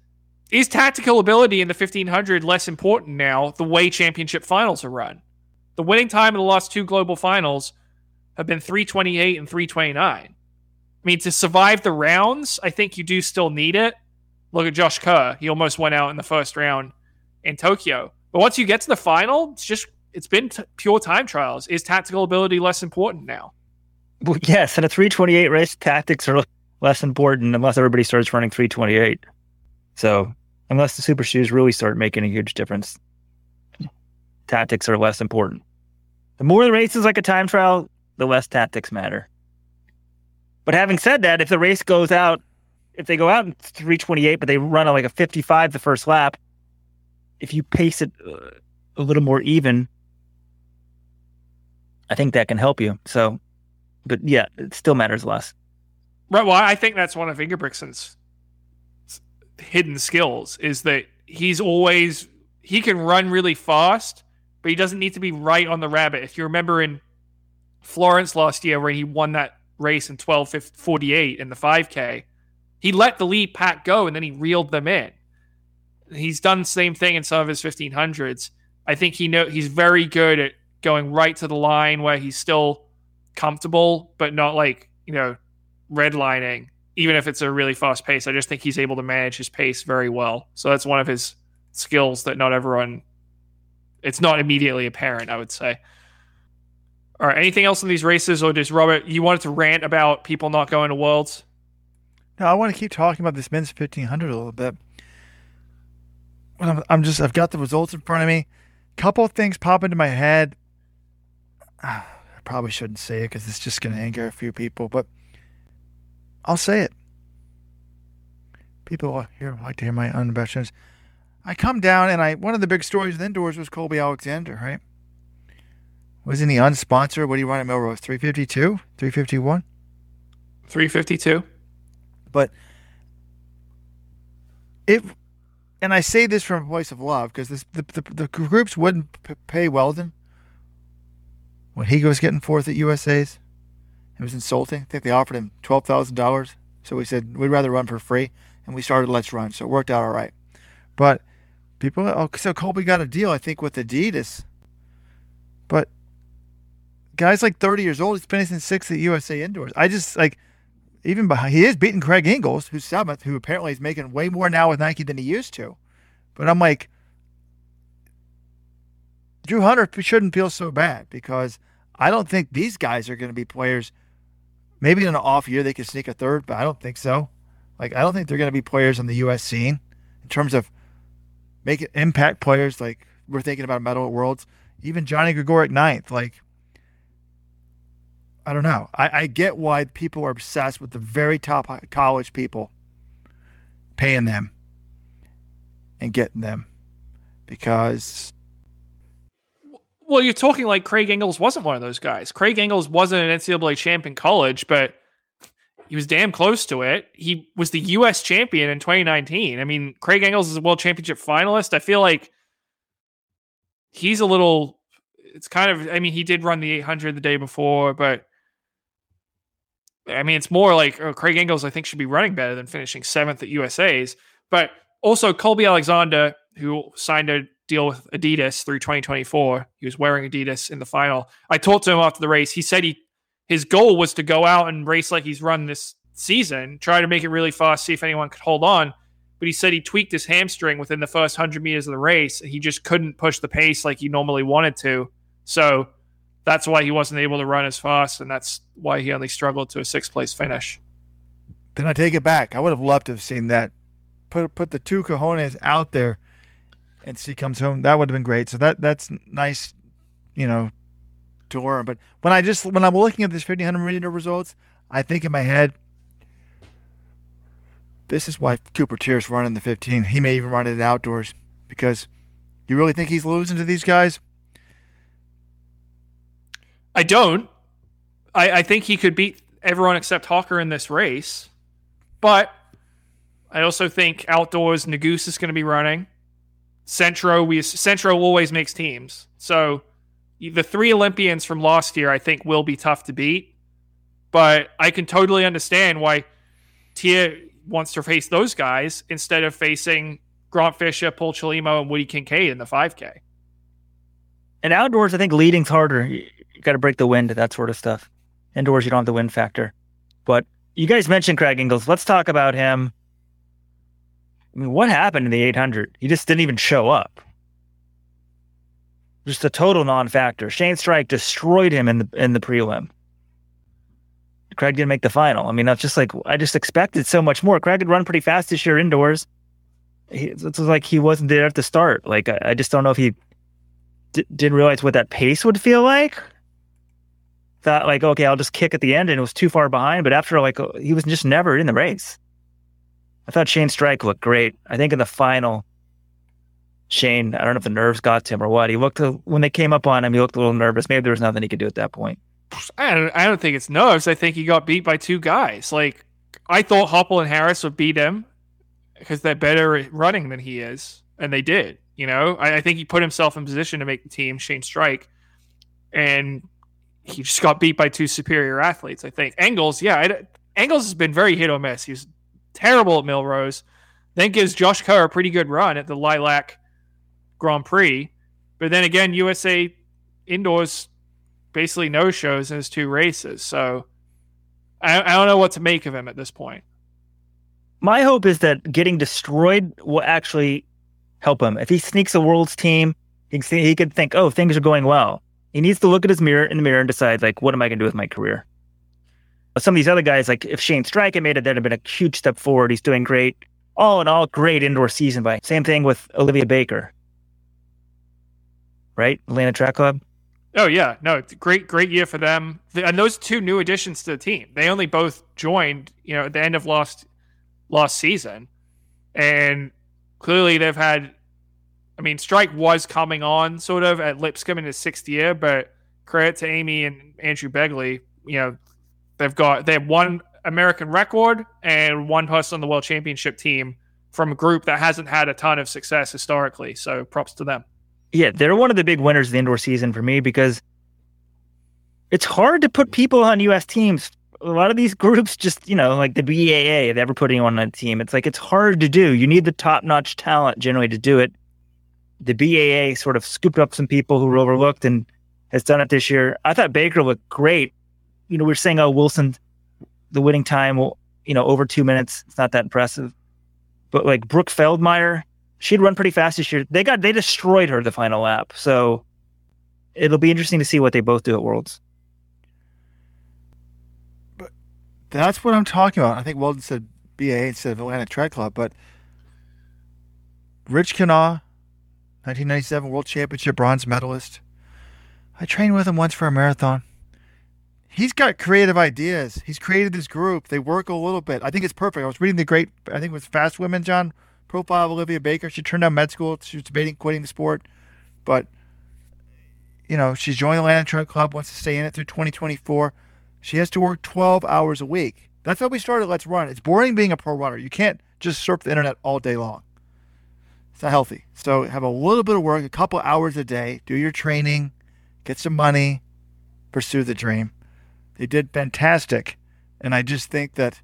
is tactical ability in the 1500 less important now? The way championship finals are run. The winning time in the last two global finals have been 328 and 329. I mean, to survive the rounds, I think you do still need it. Look at Josh Kerr. He almost went out in the first round in Tokyo. But once you get to the final, it's just it's been t- pure time trials. Is tactical ability less important now? Well, yes, in a 328 race, tactics are less important unless everybody starts running 328. So, unless the super shoes really start making a huge difference, tactics are less important. The more the race is like a time trial, the less tactics matter. But having said that, if the race goes out, if they go out in 328, but they run like a 55 the first lap, if you pace it uh, a little more even, I think that can help you. So, but yeah, it still matters less. Right. Well, I think that's one of Ingebrigtsen's hidden skills is that he's always he can run really fast, but he doesn't need to be right on the rabbit. If you remember in Florence last year, where he won that race in 12:48 in the 5K, he let the lead pack go and then he reeled them in. He's done the same thing in some of his 1500s. I think he know he's very good at going right to the line where he's still comfortable, but not like you know redlining. Even if it's a really fast pace, I just think he's able to manage his pace very well. So that's one of his skills that not everyone it's not immediately apparent, I would say. All right, anything else in these races, or just Robert you wanted to rant about people not going to Worlds? No, I want to keep talking about this men's fifteen hundred a little bit. I'm, I'm just I've got the results in front of me. Couple of things pop into my head. I probably shouldn't say it because it's just going to anger a few people, but I'll say it. People here like to hear my unabashed I come down and I one of the big stories indoors was Colby Alexander, right? Wasn't he unsponsored? What do you run at Millrose? 352? 351? 352. But if, and I say this from a voice of love because the, the, the, groups wouldn't p- pay Weldon when he was getting fourth at USA's. It was insulting. I think they offered him $12,000 So we said we'd rather run for free, and we started Let's Run. So it worked out all right. But people, oh, so Colby got a deal, I think, with Adidas. But guy's like 30 years old. He's finishing sixth at USA Indoors. I just like even behind. He is beating Craig Engels, who's seventh, who apparently is making way more now with Nike than he used to. But I'm like, Drew Hunter shouldn't feel so bad because I don't think these guys are going to be players. Maybe in an off year they could sneak a third, but I don't think so. Like I don't think they're going to be players on the U.S. scene in terms of making impact players. Like we're thinking about medal at Worlds. Even Johnny Gregorek ninth. Like I don't know. I, I get why people are obsessed with the very top college people, paying them and getting them because. Well, you're talking like Craig Engels wasn't one of those guys. Craig Engels wasn't an NCAA champ in college, but he was damn close to it. He was the U.S. champion in 2019. I mean, Craig Engels is a world championship finalist. I feel like he's a little. It's kind of. I mean, he did run the 800 the day before, but I mean, it's more like oh, Craig Engels. I think should be running better than finishing seventh at USA's. But also Colby Alexander, who signed a deal with Adidas through 2024. He was wearing Adidas in the final. I talked to him after the race. He said he his goal was to go out and race like he's run this season, try to make it really fast, see if anyone could hold on. But he said he tweaked his hamstring within the first 100 meters of the race. He just couldn't push the pace like he normally wanted to. So that's why he wasn't able to run as fast, and that's why he only struggled to a sixth place finish. Then I take it back. I would have loved to have seen that. Put put the two cojones out there, and see comes home. That would have been great. So that that's nice, you know, to learn. But when I just when I'm looking at this 1500 meter results, I think in my head, this is why Cooper Teare's running the 15. He may even run it outdoors because you really think he's losing to these guys? I don't. I, I think he could beat everyone except Hocker in this race. But I also think outdoors Nuguse is going to be running. Centro we Centro always makes teams. So the three Olympians from last year I think will be tough to beat. But I can totally understand why Teare wants to face those guys instead of facing Grant Fisher, Paul Chelimo, and Woody Kincaid in the 5K. And outdoors, I think leading's harder You got to break the wind, that sort of stuff. Indoors, you don't have the wind factor. But you guys mentioned Craig Engels. Let's talk about him. I mean, what happened in the 800? He just didn't even show up. Just a total non-factor. Shane Streich destroyed him in the in the prelim. Craig didn't make the final. I mean, that's just like I just expected so much more. Craig had run pretty fast this year indoors. He, it was like he wasn't there at the start. Like I, I just don't know if he d- didn't realize what that pace would feel like thought like, okay, I'll just kick at the end, and it was too far behind. But after like, he was just never in the race. I thought Shane Streich looked great. I think in the final, Shane, I don't know if the nerves got to him or what. He looked when they came up on him, he looked a little nervous. Maybe there was nothing he could do at that point. I don't, I don't think it's nerves. I think he got beat by two guys. Like I thought Hoppel and Harris would beat him because they're better at running than he is, and they did. You know, I, I think he put himself in position to make the team. Shane Streich, and he just got beat by two superior athletes. I think Engels, yeah, Engels has been very hit or miss. He's terrible at Millrose. then gives Josh Kerr a pretty good run at the Lilac Grand Prix, but then again, USA indoors basically no shows in his two races. So I, I don't know what to make of him at this point. My hope is that getting destroyed will actually help him. If he sneaks a world's team, he, can see, he could think, oh, things are going well. He needs to look at his mirror in the mirror and decide like, what am I going to do with my career? Some of these other guys, like if Shane Streich had made it, that'd have been a huge step forward. He's doing great. All in all, great indoor season by. Same thing with Olivia Baker. Right? Atlanta Track Club. Oh yeah, no, great, great year for them. And those two new additions to the team, they only both joined, you know, at the end of last last season, and clearly they've had I mean, Streich was coming on sort of at Lipscomb in his sixth year, but credit to Amy and Andrew Begley, you know, they've got they have one American record and one person on the world championship team from a group that hasn't had a ton of success historically. So props to them. Yeah, they're one of the big winners of the indoor season for me because it's hard to put people on US teams a lot of these groups just, you know, like the BAA, if ever putting on a team, it's like it's hard to do. You need the top notch talent generally to do it. The BAA sort of scooped up some people who were overlooked and has done it this year. I thought Baker looked great. You know, we are saying, oh, Wilson, the winning time, will, you know, over two minutes. It's not that impressive. But like Brooke Feldmeier, she'd run pretty fast this year. They got, they destroyed her the final lap. So it'll be interesting to see what they both do at Worlds. But That's what I'm talking about. I think Weldon said BA instead of Atlanta Track Club, but Rich Kenah, 1997 World Championship bronze medalist. I trained with him once for a marathon. He's got creative ideas. He's created this group. They work a little bit. I think it's perfect. I was reading the great, I think it was Fast Women, John, profile of Olivia Baker. She turned down med school. She was debating quitting the sport, but you know she's joined the Atlanta Track Club. Wants to stay in it through 2024. She has to work 12 hours a week. That's how we started Let's Run. It's boring being a pro runner. You can't just surf the internet all day long. It's not healthy. So have a little bit of work, a couple hours a day, do your training, get some money, pursue the dream. They did fantastic. And I just think that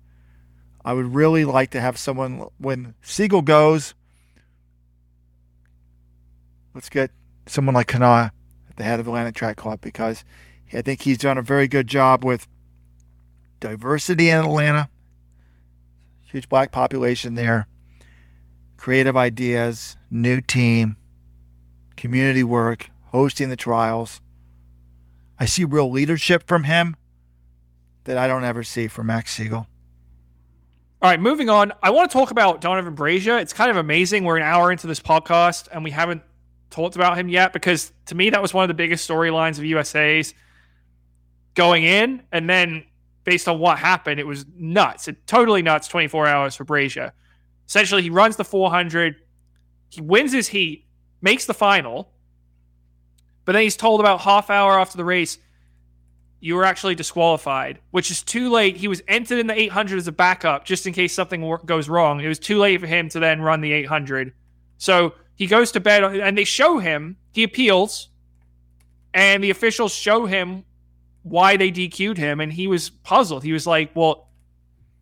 I would really like to have someone when Siegel goes, let's get someone like Kenah at the head of Atlantic Track Club because I think he's done a very good job with diversity in Atlanta. Huge black population there. Creative ideas, new team, community work, hosting the trials. I see real leadership from him that I don't ever see from Max Siegel. All right, moving on. I want to talk about Donavan Brazier. It's kind of amazing. We're an hour into this podcast and we haven't talked about him yet because to me that was one of the biggest storylines of USA's going in, and then based on what happened, it was nuts. It totally nuts. Twenty four hours for Brazier. Essentially, he runs the 400, he wins his heat, makes the final, but then he's told about half hour after the race, you were actually disqualified, which is too late. He was entered in the 800 as a backup just in case something goes wrong. It was too late for him to then run the 800. So he goes to bed, and they show him, he appeals, and the officials show him why they DQ'd him, and he was puzzled. He was like, "Well,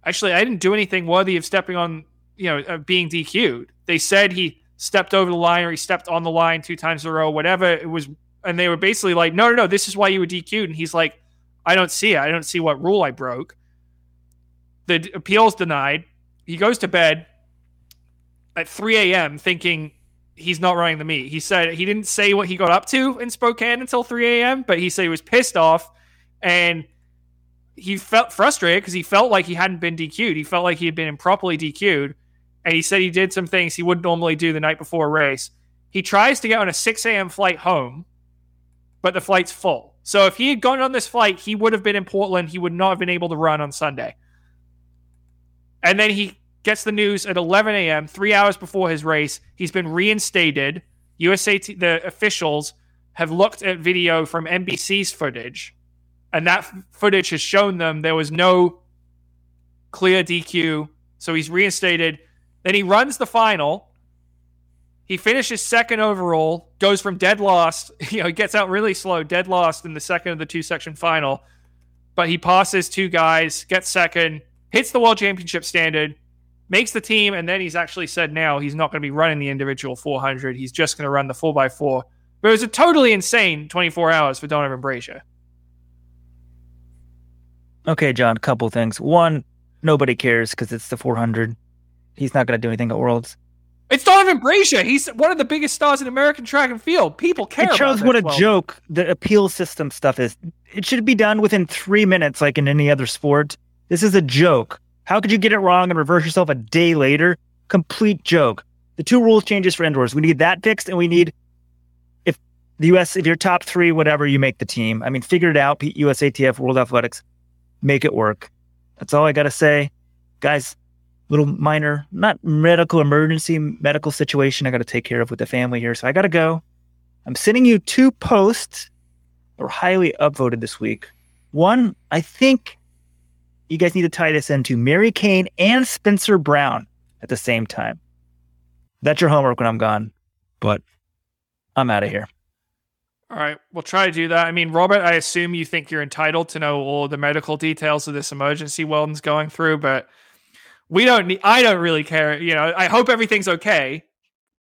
actually, I didn't do anything worthy of stepping on, you know, of being DQ'd." They said he stepped over the line or he stepped on the line two times in a row, whatever it was, and they were basically like, "No, no, no, this is why you were DQ'd," and he's like, "I don't see it. I don't see what rule I broke." The appeals denied. He goes to bed at 3 a.m. thinking he's not running the meet. He said he didn't say what he got up to in Spokane until 3 a.m., but he said he was pissed off and he felt frustrated because he felt like he hadn't been DQ'd. He felt like he had been improperly DQ'd, and he said he did some things he wouldn't normally do the night before a race. He tries to get on a 6 a.m. flight home, but the flight's full. So if he had gone on this flight, he would have been in Portland. He would not have been able to run on Sunday. And then he gets the news at 11 a.m., three hours before his race. He's been reinstated. USA, t- the officials have looked at video from NBC's footage and that footage has shown them there was no clear DQ. So he's reinstated. Then he runs the final. He finishes second overall, goes from dead lost. You know, he gets out really slow, dead lost in the second of the two section final. But he passes two guys, gets second, hits the world championship standard, makes the team, and then he's actually said now he's not going to be running the individual 400. He's just going to run the 4x4. But it was a totally insane 24 hours for Donavan Brazier. Okay, John, a couple things. One, nobody cares because it's the 400. He's not going to do anything at Worlds. It's Donavan Brazier. He's one of the biggest stars in American track and field. People care. It shows what a well. joke the appeal system stuff is. It should be done within three minutes, like in any other sport. This is a joke. How could you get it wrong and reverse yourself a day later? Complete joke. The two rules changes for indoors. We need that fixed, and we need if the US, if you're top three, whatever, you make the team. I mean, figure it out. USATF, World Athletics make it work. That's all I got to say. Guys, little minor, not medical emergency, medical situation I got to take care of with the family here. So I got to go. I'm sending you two posts that were highly upvoted this week. One, I think you guys need to tie this into Mary Cain and Spencer Brown at the same time. That's your homework when I'm gone, but I'm out of here. All right, we'll try to do that. I mean, Robert, I assume you think you're entitled to know all the medical details of this emergency Weldon's going through, but we don't need, I don't really care. You know, I hope everything's okay,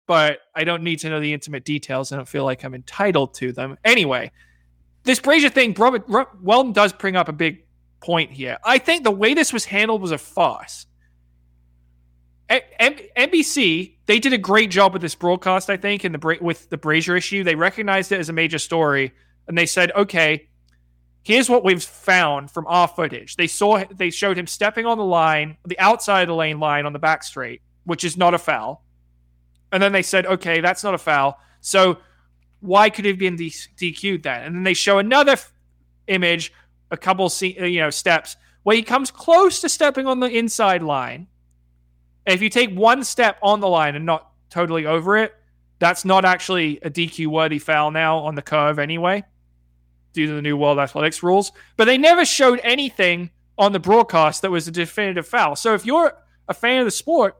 but I don't need to know the intimate details. I don't feel like I'm entitled to them. Anyway, this Brazier thing, Robert, Weldon does bring up a big point here. I think the way this was handled was a farce. NBC they did a great job with this broadcast. I think in the with the Brazier issue, they recognized it as a major story, and they said, "Okay, here's what we've found from our footage." They saw they showed him stepping on the line, the outside of the lane line on the back straight, which is not a foul. And then they said, "Okay, that's not a foul." So why could he have been DQ'd then? And then they show another f- image, a couple, you know, steps where he comes close to stepping on the inside line if you take one step on the line and not totally over it, that's not actually a DQ worthy foul now on the curve anyway, due to the new World Athletics rules. But they never showed anything on the broadcast that was a definitive foul. So if you're a fan of the sport,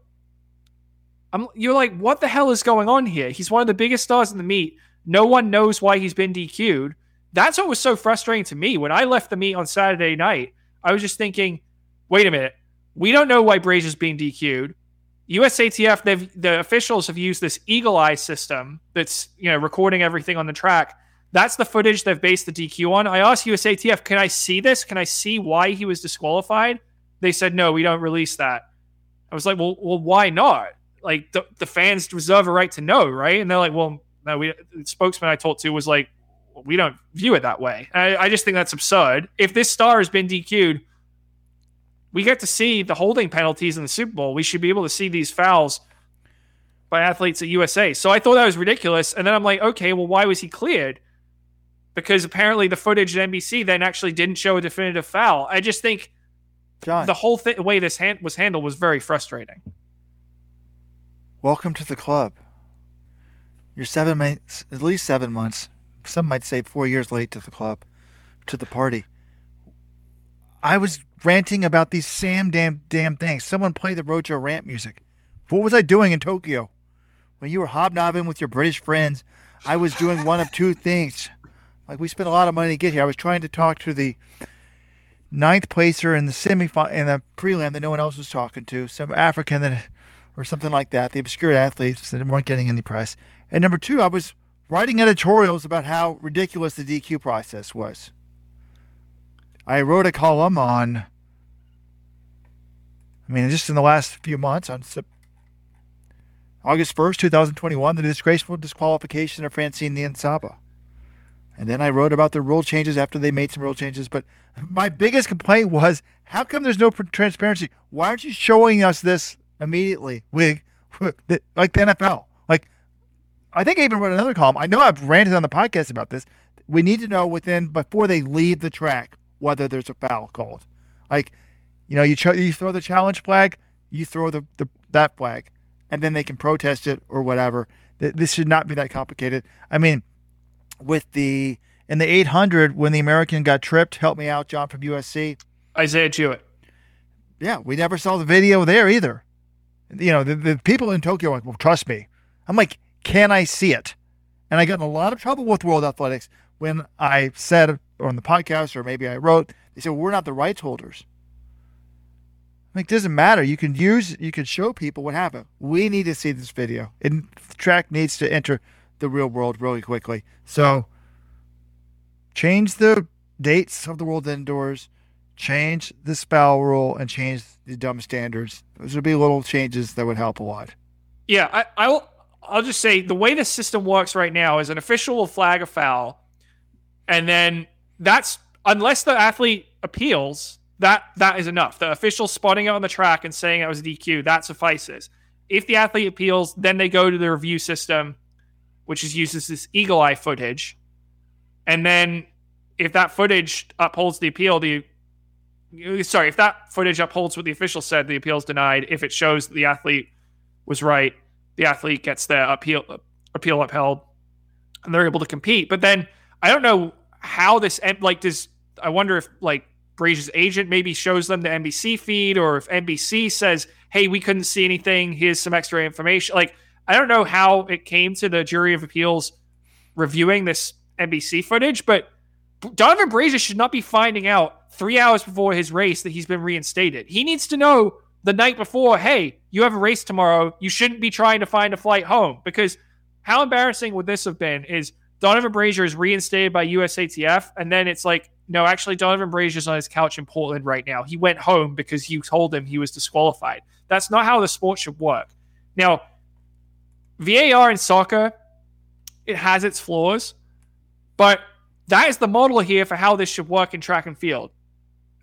I'm, you're like, what the hell is going on here? He's one of the biggest stars in the meet. No one knows why he's been DQ'd. That's what was so frustrating to me. When I left the meet on Saturday night, I was just thinking, wait a minute. We don't know why Brazier's being DQ'd. USATF, they've the officials have used this eagle eye system that's you know recording everything on the track. That's the footage they've based the DQ on. I asked USATF, can I see this? Can I see why he was disqualified? They said no, we don't release that. I was like, well, well, why not? Like the, the fans reserve a right to know, right? And they're like, well, no, we. The spokesman I talked to was like, well, we don't view it that way. I, I just think that's absurd. If this star has been DQ'd, we get to see the holding penalties in the Super Bowl. We should be able to see these fouls by athletes at USA. So I thought that was ridiculous. And then I'm like, okay, well, why was he cleared? Because apparently the footage at NBC then actually didn't show a definitive foul. I just think John, the whole th- way this hand- was handled was very frustrating. Welcome to the club. You're seven months, at least seven months. Some might say four years late to the club, to the party. I was ranting about these Sam damn damn things. Someone play the Rojo rant music. What was I doing in Tokyo? When you were hobnobbing with your British friends, I was doing one of two things. Like we spent a lot of money to get here. I was trying to talk to the ninth placer in the semi in the prelim that no one else was talking to, some African that or something like that, the obscure athletes that weren't getting any press. And number two, I was writing editorials about how ridiculous the DQ process was. I wrote a column on, I mean, just in the last few months, on August 1st, 2021, the disgraceful disqualification of Francine Niyonsaba. And then I wrote about the rule changes after they made some rule changes. But my biggest complaint was how come there's no transparency? Why aren't you showing us this immediately with, like the NFL? Like, I think I even wrote another column. I know I've ranted on the podcast about this. We need to know within, before they leave the track, whether there's a foul called. Like, you know, you you throw the challenge flag, you throw the, the that flag, and then they can protest it or whatever. This should not be that complicated. I mean, with the in the 800 when the American got tripped, help me out, John from USC. Isaiah Jewett. Yeah, we never saw the video there either. You know, the, the people in Tokyo like, well, trust me. I'm like, can I see it? And I got in a lot of trouble with World Athletics when I said on the podcast or maybe I wrote, they said, well, we're not the rights holders. Like, doesn't matter. You can use, you can show people what happened. We need to see this video. And the track needs to enter the real world really quickly. So, change the dates of the World Indoors, change the spell rule, and change the dumb standards. Those would be little changes that would help a lot. Yeah, I, I'll I'll just say the way the system works right now is an official will flag a foul, and then that's unless the athlete appeals, that that is enough. The official spotting it on the track and saying it was a DQ, that suffices. If the athlete appeals, then they go to the review system, which is uses this eagle eye footage. And then if that footage upholds the appeal, the sorry, if that footage upholds what the official said, the appeal is denied. If it shows the athlete was right, the athlete gets the appeal appeal upheld, and they're able to compete. But then I don't know how this like does. I wonder if like Brazier's agent maybe shows them the NBC feed, or if NBC says, "Hey, we couldn't see anything. Here's some extra information." Like I don't know how it came to the jury of appeals reviewing this NBC footage, but Donavan Brazier should not be finding out three hours before his race that he's been reinstated. He needs to know the night before, hey, you have a race tomorrow. You shouldn't be trying to find a flight home because how embarrassing would this have been? Is Donavan Brazier is reinstated by USATF, and then it's like, no, actually, Donavan Brazier's on his couch in Portland right now. He went home because you told him he was disqualified. That's not how the sport should work. Now, VAR in soccer, it has its flaws, but that is the model here for how this should work in track and field.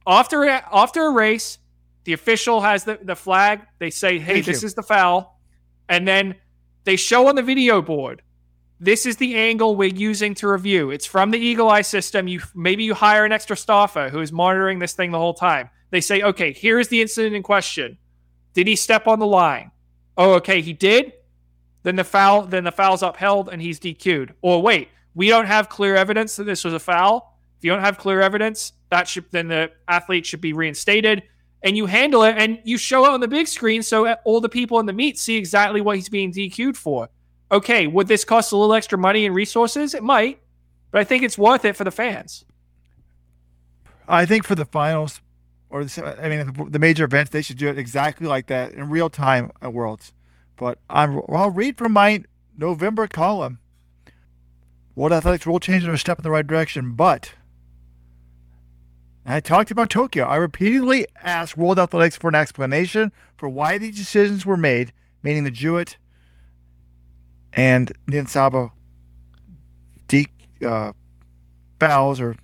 After after a race, the official has the, the flag. They say, hey, Thank this you. is the foul. And then they show on the video board, this is the angle we're using to review. It's from the Eagle Eye system. You maybe you hire an extra staffer who is monitoring this thing the whole time. They say, okay, here is the incident in question. Did he step on the line? Oh, okay, he did. Then the foul, then the foul's upheld and he's DQ'd. Or wait, we don't have clear evidence that this was a foul. If you don't have clear evidence, that should then the athlete should be reinstated. And you handle it and you show it on the big screen so all the people in the meet see exactly what he's being DQ'd for. Okay, would this cost a little extra money and resources? It might, but I think it's worth it for the fans. I think for the finals, or I mean the major events, they should do it exactly like that in real time at Worlds. But I'm, I'll read from my November column. World Athletics rule changes are a step in the right direction, but I talked about Tokyo. I repeatedly asked World Athletics for an explanation for why these decisions were made, meaning the Jewett and Niyonsaba de- uh, fouls or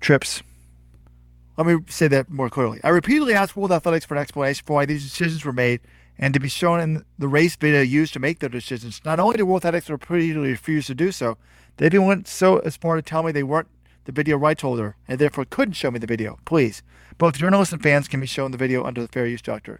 trips. Let me say that more clearly. I repeatedly asked World Athletics for an explanation for why these decisions were made and to be shown in the race video used to make their decisions. Not only did World Athletics repeatedly refuse to do so, they even went so as far to tell me they weren't the video rights holder and therefore couldn't show me the video. Please, both journalists and fans can be shown the video under the fair use doctrine.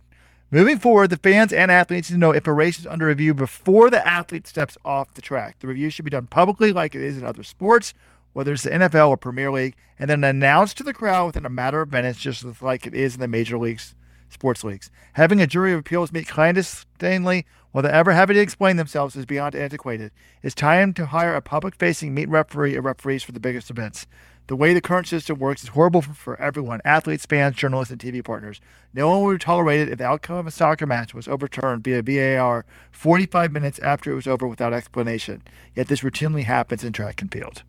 Moving forward, the fans and athletes need to know if a race is under review before the athlete steps off the track. The review should be done publicly, like it is in other sports, whether it's the NFL or Premier League, and then announced to the crowd within a matter of minutes, just like it is in the major leagues sports leagues. Having a jury of appeals meet clandestinely without ever having to explain themselves is beyond antiquated. It's time to hire a public facing meet referee or referees for the biggest events. The way the current system works is horrible for, for, everyone athletes, fans, journalists, and TV partners. No one would tolerate it if the outcome of a soccer match was overturned via VAR 45 minutes after it was over without explanation. Yet this routinely happens in track and field.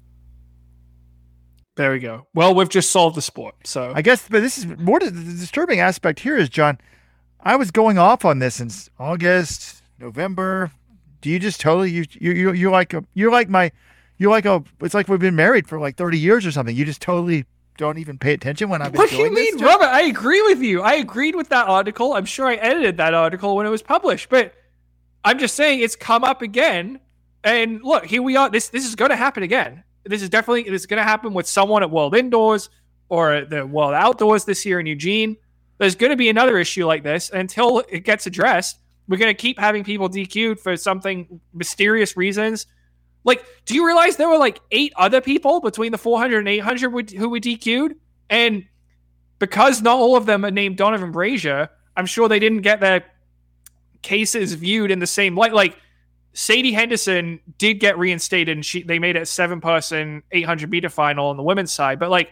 There we go. Well, we've just solved the sport. So I guess, but this is more the disturbing aspect here is John. I was going off on this in August, November. Do you just totally you you you you like a, you're like my you're like a. It's like we've been married for like thirty years or something. You just totally don't even pay attention when I'm. What do you mean, Robert? I agree with you. I agreed with that article. I'm sure I edited that article when it was published, but I'm just saying it's come up again. And look, here we are. This this is going to happen again. This is definitely it's going to happen with someone at World Indoors or the World Outdoors this year in Eugene. There's going to be another issue like this until it gets addressed. We're going to keep having people DQ'd for something mysterious reasons like, do you realize there were like eight other people between the 400 and 800 who were DQ'd? And because not all of them are named Donavan Brazier, I'm sure they didn't get their cases viewed in the same light. Like, Sadie Henderson did get reinstated and she they made it a seven person 800 meter final on the women's side. But like,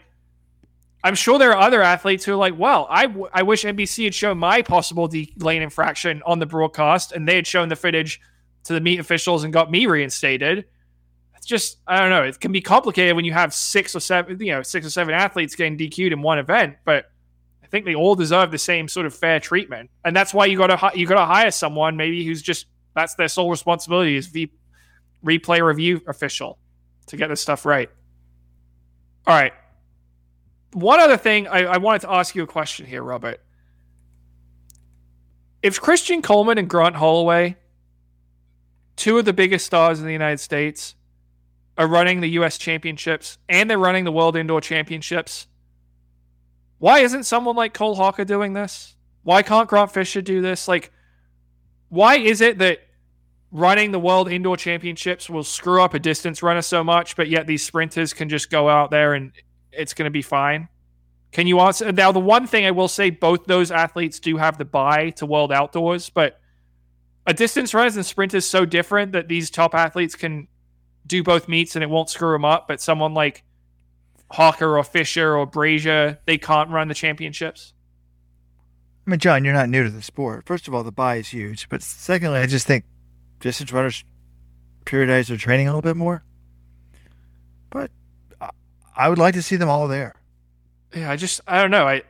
I'm sure there are other athletes who are like, well, I, w- I wish NBC had shown my possible de- lane infraction on the broadcast and they had shown the footage to the meet officials and got me reinstated it's just I don't know. It can be complicated when you have six or seven, you know, six or seven athletes getting DQ'd in one event, but I think they all deserve the same sort of fair treatment, and that's why you got to you got to hire someone maybe who's just that's their sole responsibility is v, replay review official to get this stuff right. All right. One other thing, I, I wanted to ask you a question here, Robert. If Christian Coleman and Grant Holloway, two of the biggest stars in the United States, are running the U.S. Championships and they're running the World Indoor Championships. Why isn't someone like Cole Hocker doing this? Why can't Grant Fisher do this? Like, why is it that running the World Indoor Championships will screw up a distance runner so much, but yet these sprinters can just go out there and it's going to be fine? Can you answer? Now, the one thing I will say, both those athletes do have the buy to World Outdoors, but a distance runner and is so different that these top athletes can do both meets and it won't screw them up, but someone like Hocker or Fisher or Brazier, they can't run the championships? I mean, John, you're not new to the sport. First of all, the buy is huge, but secondly, I just think distance runners periodize their training a little bit more. But I would like to see them all there. Yeah, I just I don't know. I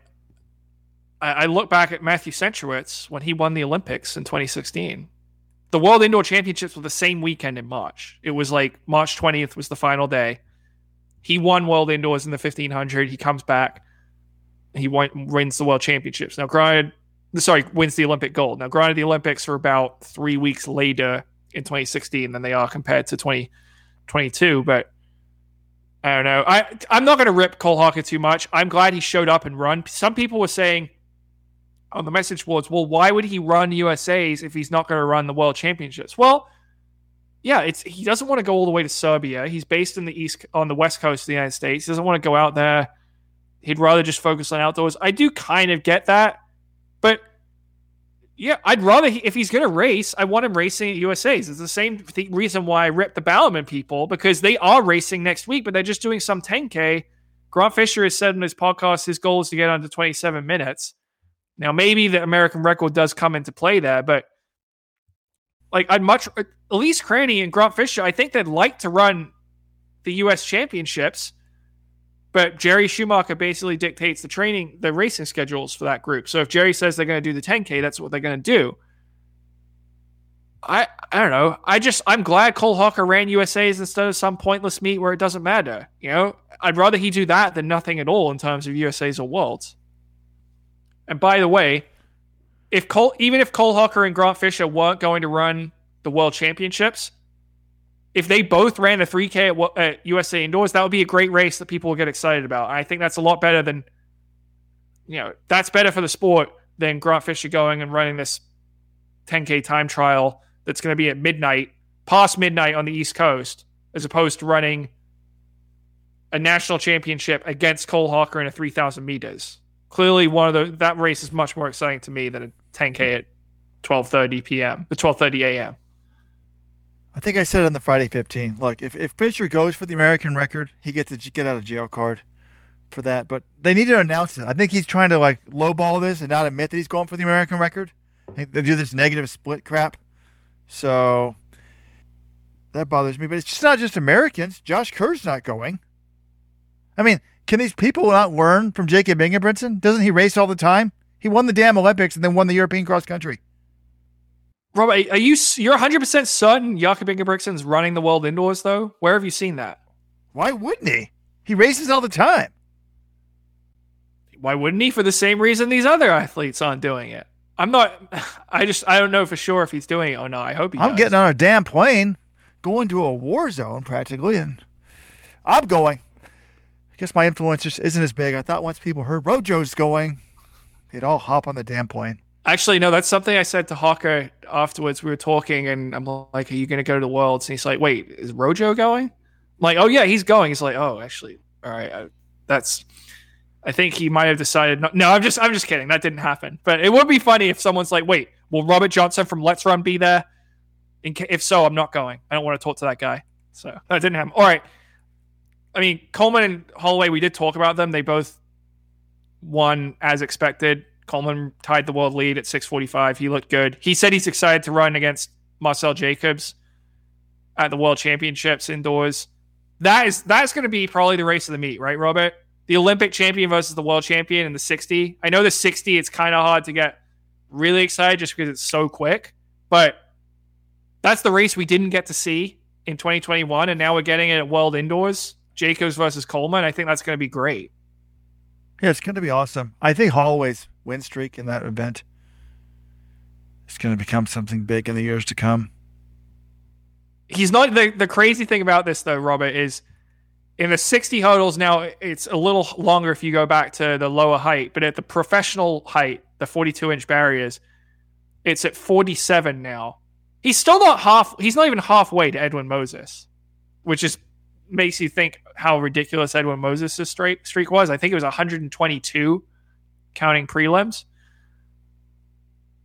I look back at Matthew Centrowitz when he won the Olympics in 2016. The World Indoor Championships were the same weekend in March. It was like March 20th was the final day. He won World Indoors in the 1500. He comes back. He wins the World Championships. Now, granted, sorry, wins the Olympic gold. Now, granted, the Olympics are about three weeks later in 2016 than they are compared to 2022, but I don't know. I I'm not going to rip Cole Hocker too much. I'm glad he showed up and run. Some people were saying on the message boards, well, why would he run USA's if he's not going to run the World Championships? Well, yeah, it's he doesn't want to go all the way to Serbia. He's based in the east on the west coast of the United States. He doesn't want to go out there. He'd rather just focus on outdoors. I do kind of get that, yeah, I'd rather if he's going to race, I want him racing at USA's. It's the same th- reason why I ripped the Bowerman people because they are racing next week, but they're just doing some 10k. Grant Fisher has said in his podcast his goal is to get under 27 minutes. Now, maybe the American record does come into play there, but like I'd much Elise Cranny and Grant Fisher, I think they'd like to run the U.S. championships, but Jerry Schumacher basically dictates the training, the racing schedules for that group. So if Jerry says they're going to do the 10K, that's what they're going to do. I I don't know. I just I'm glad Cole Hocker ran USA's instead of some pointless meet where it doesn't matter. You know, I'd rather he do that than nothing at all in terms of USA's or worlds. And by the way, if Cole, even if Cole Hocker and Grant Fisher weren't going to run the World Championships, if they both ran a 3K at, at USA Indoors, that would be a great race that people will get excited about. I think that's a lot better than, you know, that's better for the sport than Grant Fisher going and running this 10K time trial that's going to be at midnight, past midnight on the East Coast, as opposed to running a national championship against Cole Hocker in a 3,000 meters clearly one of the that race is much more exciting to me than a 10k at 12:30 p.m. the 12:30 a.m. I think I said it on the Friday 15. Look, if if Fisher goes for the American record, he gets a get out of jail card for that. But they need to announce it. I think he's trying to like lowball this and not admit that he's going for the American record. They do this negative split crap. So that bothers me. But it's just not just Americans. Josh Kerr's not going. I mean, can these people not learn from Jakob Ingebrigtsen? Doesn't he race all the time? He won the damn Olympics and then won the European cross country. Robert, are you you're 100 percent certain Jakob Ingebrigtsen's running the world indoors though? Where have you seen that? Why wouldn't he? He races all the time. Why wouldn't he? For the same reason these other athletes aren't doing it. I'm not. I just I don't know for sure if he's doing it or not. I hope he. I'm does. getting on a damn plane, going to a war zone practically, and I'm going. I guess my influence just isn't as big. I thought once people heard Rojo's going, they'd all hop on the damn plane. Actually, no, that's something I said to Hocker afterwards. We were talking, and I'm like, "Are you going to go to the Worlds?" And he's like, "Wait, is Rojo going?" I'm like, "Oh yeah, he's going." He's like, "Oh, actually, all right, I, that's." I think he might have decided. Not, no, I'm just, I'm just kidding. That didn't happen. But it would be funny if someone's like, "Wait, will Robert Johnson from Let's Run be there?" if so, I'm not going. I don't want to talk to that guy. So that didn't happen. All right. I mean, Coleman and Holloway, we did talk about them. They both won as expected. Coleman tied the world lead at 6:45. He looked good. He said he's excited to run against Marcell Jacobs at the World Championships indoors. That is that's going to be probably the race of the meet, right, Robert? The Olympic champion versus the world champion in the 60. I know the 60 it's kind of hard to get really excited just because it's so quick, but that's the race we didn't get to see in 2021 and now we're getting it at World Indoors. Jacobs versus Coleman. I think that's going to be great. Yeah, it's going to be awesome. I think Holloway's win streak in that event It's going to become something big in the years to come. He's not the the crazy thing about this though, Robert, is in the 60 hurdles now it's a little longer if you go back to the lower height, but at the professional height, the 42 inch barriers, it's at 47 now. He's still not half. He's not even halfway to Edwin Moses, which just makes you think how ridiculous Edwin Moses' streak, streak was. I think it was 122 counting prelims.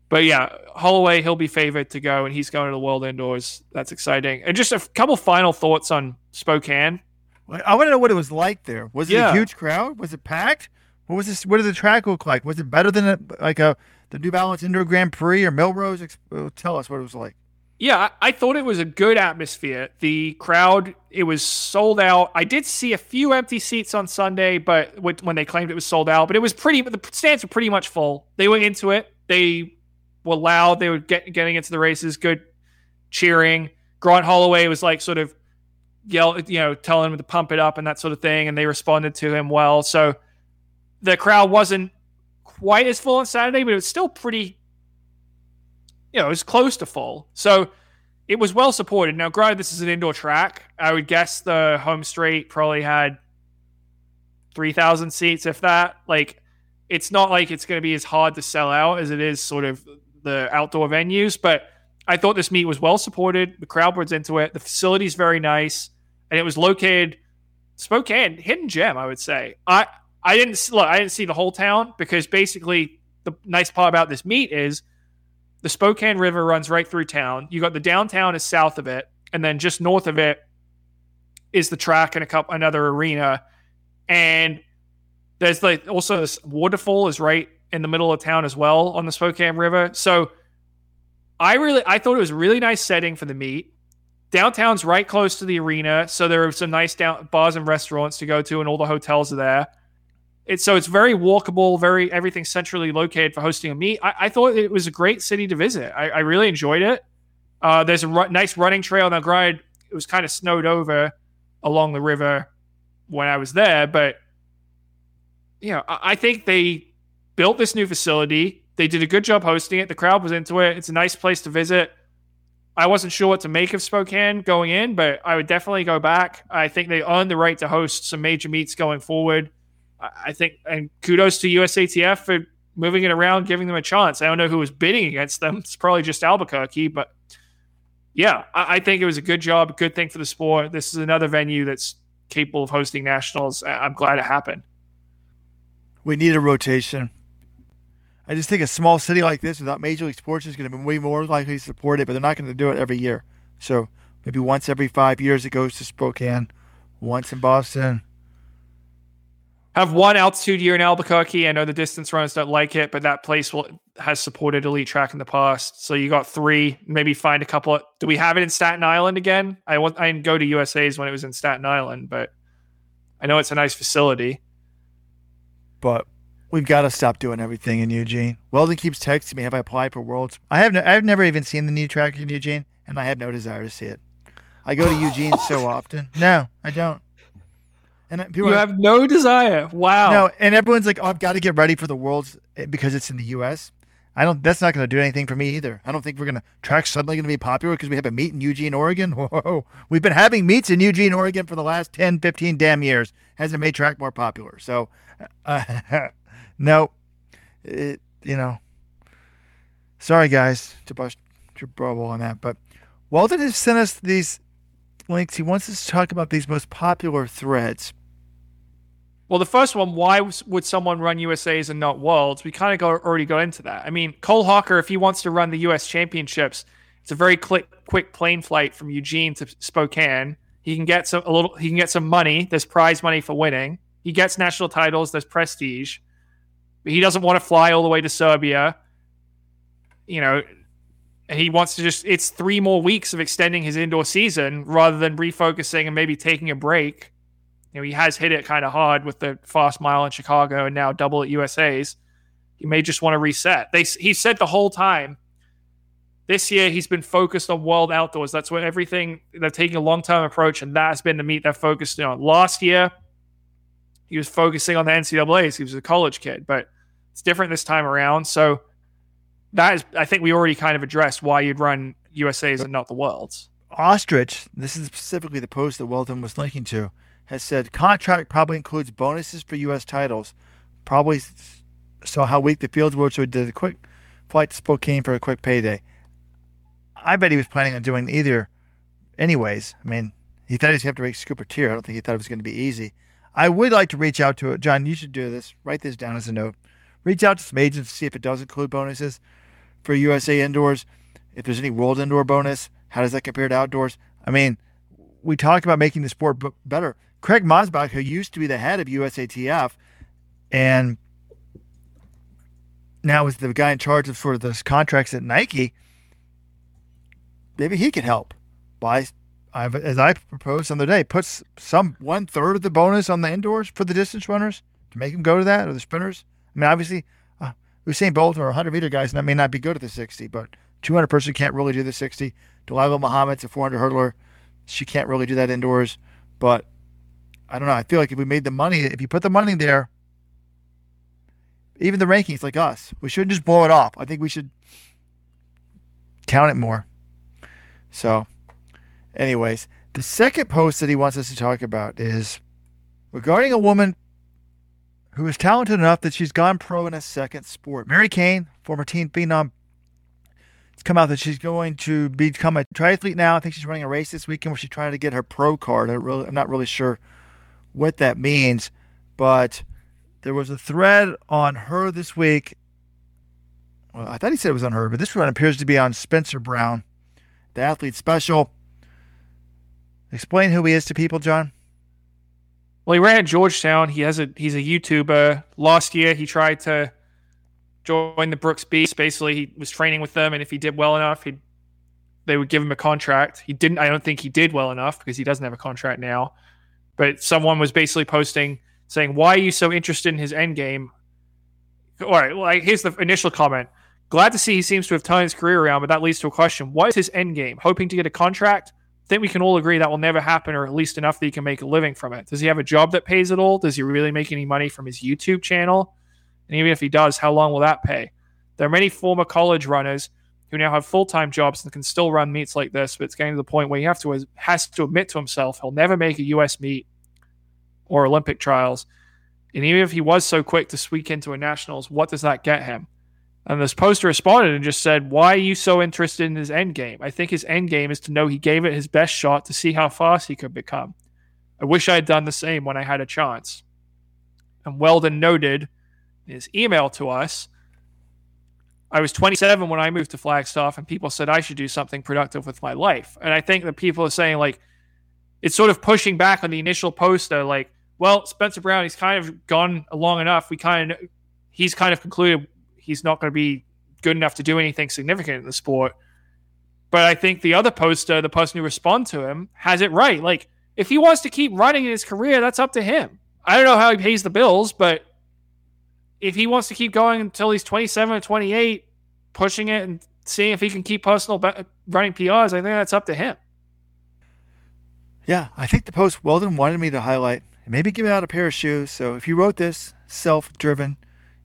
But yeah, Holloway, he'll be favored to go, and he's going to the World Indoors. That's exciting. And just a couple final thoughts on Spokane. I want to know what it was like there. Was it Yeah. a huge crowd? Was it packed? What was this? What did the track look like? Was it better than a, like a the New Balance Indoor Grand Prix or Millrose? Uh, Tell us what it was like. Yeah, I, thought it was a good atmosphere. The crowd, it was sold out. I did see a few empty seats on Sunday, but when they claimed it was sold out, but it was pretty. The stands were pretty much full. They went into it. They were loud. They were get, getting into the races. Good cheering. Grant Holloway was like sort of yell, you know, telling him to pump it up and that sort of thing, and they responded to him well. So the crowd wasn't quite as full on Saturday, but it was still pretty you know, it was close to full. So it was well supported. Now, granted, this is an indoor track. I would guess the home straight probably had 3,000 seats, if that. Like, it's not like it's going to be as hard to sell out as it is sort of the outdoor venues, but I thought this meet was well supported. The crowd was into it. The facility's very nice, and it was located Spokane, hidden gem, I would say. I I didn't look. I didn't see the whole town because basically the nice part about this meet is the Spokane River runs right through town. You got the downtown is south of it, and then just north of it is the track and a couple another arena. And there's like also this waterfall is right in the middle of town as well on the Spokane River. So I really I thought it was a really nice setting for the meet. Downtown's right close to the arena, so there are some nice down bars and restaurants to go to, and all the hotels are there. It's so it's very walkable, very everything centrally located for hosting a meet. I, I thought it was a great city to visit. I, I really enjoyed it. Uh, there's a ru- nice running trail. Now, granted, it was kind of snowed over along the river when I was there, but you know, I, I think they built this new facility. They did a good job hosting it. The crowd was into it. It's a nice place to visit. I wasn't sure what to make of Spokane going in, but I would definitely go back. I think they earned the right to host some major meets going forward. I think, and kudos to USATF for moving it around, giving them a chance. I don't know who was bidding against them. It's probably just Albuquerque, but yeah, I, I think it was a good job, good thing for the sport. This is another venue that's capable of hosting nationals. I- I'm glad it happened. We need a rotation. I just think a small city like this without major league sports is going to be way more likely to support it, but they're not going to do it every year. So maybe once every five years it goes to Spokane, once in Boston. I have one altitude year in Albuquerque. I know the distance runners don't like it, but that place will, has supported elite track in the past. So you got three, maybe find a couple. Of, do we have it in Staten Island again? I wa- I didn't go to USA's when it was in Staten Island, but I know it's a nice facility. But we've got to stop doing everything in Eugene. Weldon keeps texting me, "Have I applied for Worlds?" I have. No, I've never even seen the new track in Eugene, and I have no desire to see it. I go to Eugene so often. No, I don't. And people You are- have no desire. Wow. No, and everyone's like, "Oh, I've got to get ready for the Worlds eh, because it's in the U.S." I don't. That's not going to do anything for me either. I don't think we're going to track suddenly going to be popular because we have a meet in Eugene, Oregon. Whoa, we've been having meets in Eugene, Oregon for the last 10, 15 damn years. Hasn't made track more popular. So, uh, no, it, you know. Sorry, guys, to bust your bubble on that, but Weldon has sent us these links. He wants us to talk about these most popular threads. Well, the first one, why would someone run USA's and not Worlds? We kind of go, already got into that. I mean, Cole Hocker, if he wants to run the US Championships, it's a very quick, quick plane flight from Eugene to Spokane. He can get some a little. He can get some money. There's prize money for winning. He gets national titles. There's prestige. But he doesn't want to fly all the way to Serbia. You know, he wants to just. It's three more weeks of extending his indoor season rather than refocusing and maybe taking a break you know, he has hit it kind of hard with the fast mile in Chicago and now double at USA's. He may just want to reset. They he said the whole time this year he's been focused on world outdoors. That's where everything they're taking a long term approach, and that's been the meet they're focused on. Last year he was focusing on the NCAA's. He was a college kid, but it's different this time around. So that is, I think we already kind of addressed why you'd run USA's and not the worlds. Ostrich, this is specifically the post that Weldon was linking to, has said contract probably includes bonuses for U.S. titles. Probably saw how weak the fields were, so he did a quick flight to Spokane for a quick payday. I bet he was planning on doing either, anyways. I mean, he thought he'd have to make Cooper Teare. I don't think he thought it was going to be easy. I would like to reach out to it. John, you should do this. Write this down as a note. Reach out to some agents to see if it does include bonuses. for USA indoors. If there's any world indoor bonus, how does that compare to outdoors? I mean, we talk about making the sport better. Craig Masback, who used to be the head of USATF, and now is the guy in charge of sort of those contracts at Nike. Maybe he can help by, as I proposed the other day, puts some one third of the bonus on the indoors for the distance runners to make them go to that or the sprinters. I mean, obviously, uh, Usain Bolt or 100 meter guys and that may not be good at the 60, but 200 person can't really do the 60. Dalilah Muhammad's a 400 hurdler. She can't really do that indoors. But I don't know. I feel like if we made the money, if you put the money there, even the rankings like us, we shouldn't just blow it off. I think we should count it more. So, anyways, the second post that he wants us to talk about is regarding a woman who is talented enough that she's gone pro in a second sport. Mary Cain, former teen phenom, it's come out that she's going to become a triathlete now. I think she's running a race this weekend where she's trying to get her pro card. I really, I'm not really sure what that means, but there was a thread on her this week. Well, I thought he said it was on her, but this one appears to be on Spencer Brown, the athlete special. Explain who he is to people, John. Well, he ran at Georgetown. He has a he's a YouTuber. Last year, he tried to join the Brooks Beast. Basically, he was training with them, and if he did well enough, he they would give him a contract. He didn't. I don't think he did well enough because he doesn't have a contract now. But someone was basically posting saying, "Why are you so interested in his end game?" All right. Here's the initial comment. Glad to see he seems to have turned his career around, but that leads to a question: What is his end game? Hoping to get a contract? I think we can all agree that will never happen, or at least enough that he can make a living from it. Does he have a job that pays at all? Does he really make any money from his YouTube channel? And even if he does, how long will that pay? There are many former college runners who now have full time jobs and can still run meets like this, but it's getting to the point where he have to has to admit to himself he'll never make a U.S. meet or Olympic trials. And even if he was so quick to squeak into a nationals, what does that get him? And this poster responded and just said, Why are you so interested in his end game? I think his end game is to know he gave it his best shot to see how fast he could become. I wish I had done the same when I had a chance. And Weldon noted in his email to us I was 27 when I moved to Flagstaff, and people said I should do something productive with my life. And I think that people are saying, like, it's sort of pushing back on the initial poster, like, well, Spencer Brown, he's kind of gone long enough. We kind of, he's kind of concluded he's not going to be good enough to do anything significant in the sport. But I think the other poster, the person who responded to him, has it right. Like, if he wants to keep running in his career, that's up to him. I don't know how he pays the bills, but if he wants to keep going until he's 27 or 28, pushing it and seeing if he can keep personal running PRs, I think that's up to him. Yeah, I think the post Weldon wanted me to highlight, maybe give out a pair of shoes. So if you wrote this self driven,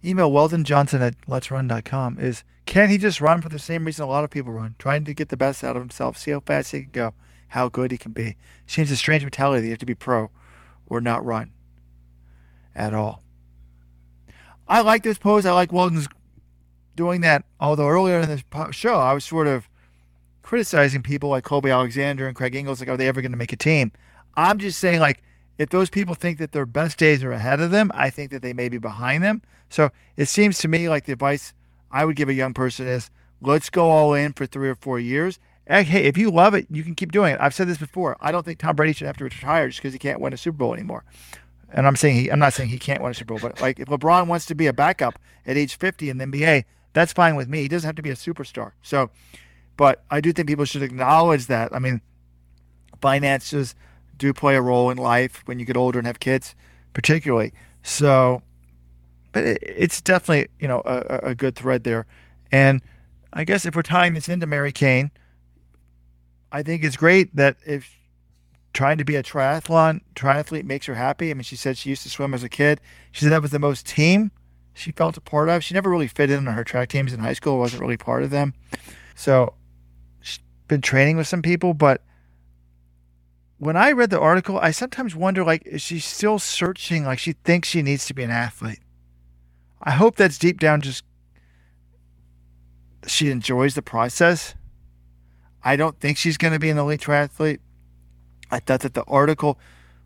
email Weldon Johnson at let'srun.com is can he just run for the same reason a lot of people run, trying to get the best out of himself, see how fast he can go, how good he can be. Seems a strange mentality that you have to be pro or not run at all. I like this pose. I like Weldon's doing that. Although earlier in the show, I was sort of criticizing people like Colby Alexander and Craig Engels, like, are they ever going to make a team? I'm just saying, like, if those people think that their best days are ahead of them, I think that they may be behind them. So it seems to me like the advice I would give a young person is let's go all in for three or four years. Hey, if you love it, you can keep doing it. I've said this before. I don't think Tom Brady should have to retire just because he can't win a Super Bowl anymore. And I'm saying he, I'm not saying he can't win a Super Bowl, but like if LeBron wants to be a backup at age 50 in the NBA, that's fine with me. He doesn't have to be a superstar. So, but I do think people should acknowledge that. I mean, finances do play a role in life when you get older and have kids, particularly. So, but it, it's definitely you know a, a, good thread there. And I guess if we're tying this into Mary Cain, I think it's great that if trying to be a triathlon triathlete makes her happy. I mean, she said she used to swim as a kid. She said that was the most team she felt a part of. She never really fit in on her track teams in high school. wasn't really part of them. So she's been training with some people, but when I read the article, I sometimes wonder like, is she still searching? Like, she thinks she needs to be an athlete. I hope that's deep down just she enjoys the process. I don't think she's going to be an elite triathlete. I thought that the article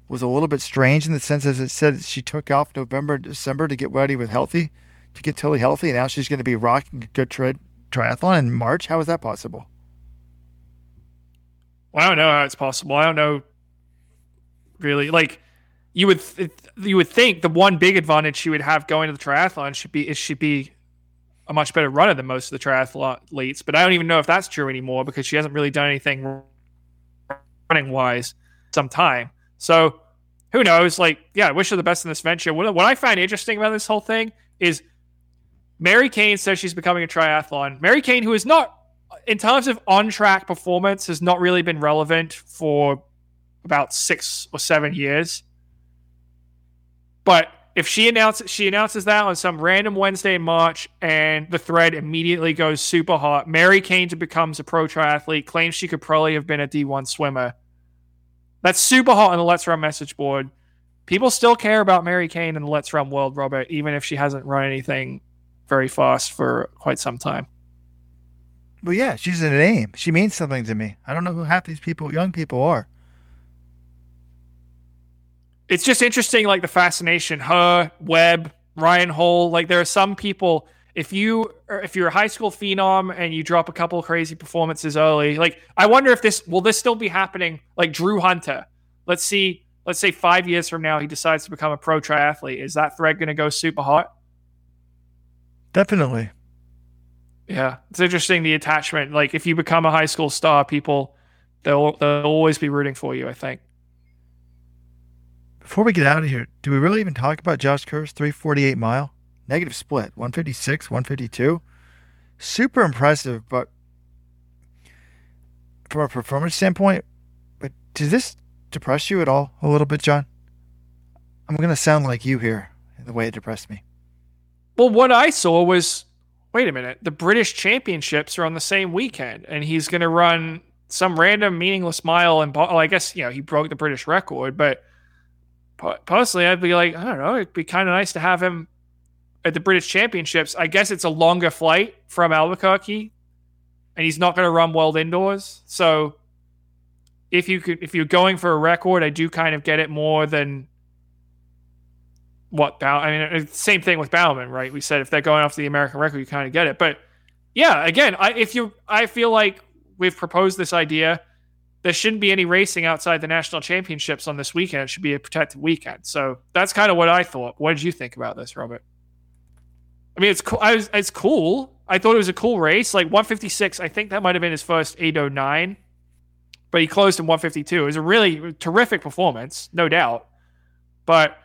was a little bit strange in the sense as it said she took off November, December to get ready with healthy, to get totally healthy. And now she's going to be rocking a good tread triathlon in March? How is that possible? I don't know how it's possible. I don't know really. Like you would th- you would think the one big advantage she would have going to the triathlon should be it she'd be a much better runner than most of the triathletes. But I don't even know if that's true anymore because she hasn't really done anything running wise some time. So who knows? Like, yeah, I wish her the best in this venture. What, what I find interesting about this whole thing is Mary Cain says she's becoming a triathlon. Mary Cain, who is not, in terms of on track performance, has not really been relevant for about six or seven years. But if she announces she announces that on some random Wednesday in March and the thread immediately goes super hot, Mary Cain becomes a pro triathlete, claims she could probably have been a D1 swimmer. That's super hot on the Let's Run message board. People still care about Mary Cain in the Let's Run world, Robert, even if she hasn't run anything very fast for quite some time. Well, yeah, she's a name. She means something to me. I don't know who half these people, young people, are. It's just interesting, like the fascination. Her, Webb, Ryan Hall. Like there are some people. If you if you're a high school phenom and you drop a couple crazy performances early, like I wonder if this will this still be happening? Like Drew Hunter. Let's see. Let's say five years from now he decides to become a pro triathlete. Is that thread going to go super hot? Definitely. Yeah, it's interesting the attachment. Like if you become a high school star, people they'll they'll always be rooting for you. I think. Before we get out of here, do we really even talk about Josh Kerr's 348 mile? Negative split, 156, 152. Super impressive, but from a performance standpoint, but does this depress you at all a little bit, John? I'm going to sound like you here, the way it depressed me. Well, what I saw was wait a minute, the British Championships are on the same weekend, and he's going to run some random meaningless mile. And well, I guess you know he broke the British record, but personally, I'd be like, I don't know, it'd be kind of nice to have him at the British Championships. I guess it's a longer flight from Albuquerque, and he's not going to run world indoors. So if you could, if you're going for a record, I do kind of get it more than what Bow. I mean, same thing with Bowerman, right? We said if they're going off the American record, you kind of get it. But yeah, again, I, if you, I feel like we've proposed this idea there shouldn't be any racing outside the national championships on this weekend. It should be a protected weekend. So that's kind of what I thought. What did you think about this, Robert? I mean, it's cool. I was, it's cool. I thought it was a cool race. Like 156, I think that might have been his first 809, but he closed in 152. It was a really terrific performance, no doubt. But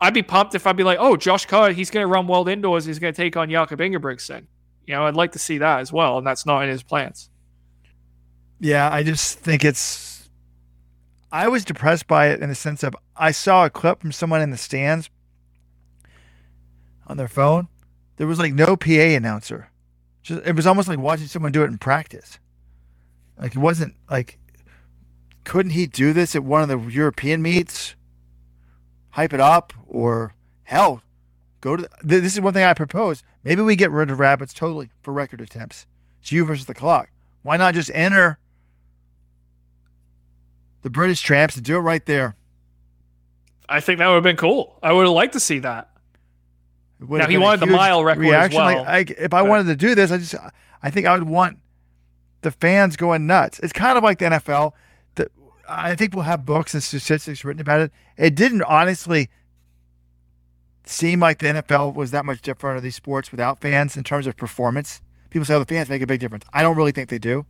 I'd be pumped if I'd be like, oh, Josh Kerr, he's going to run world indoors. He's going to take on Jakob Ingebrigtsen. You know, I'd like to see that as well, and that's not in his plans. Yeah, I just think it's. I was depressed by it in the sense of I saw a clip from someone in the stands on their phone. There was like no PA announcer. Just it was almost like watching someone do it in practice. Like it wasn't like couldn't he do this at one of the European meets? Hype it up or hell, go to this is one thing I propose. Maybe we get rid of rabbits totally for record attempts. It's you versus the clock. Why not just enter the British Champs and do it right there. I think that would have been cool. I would have liked to see that. Now he wanted the mile record reaction. as well. Like, I, if I wanted to do this, I just I think I would want the fans going nuts. It's kind of like the NFL. I think we'll have books and statistics written about it. It didn't honestly seem like the NFL was that much different of these sports without fans in terms of performance. People say, "Oh, the fans make a big difference." I don't really think they do.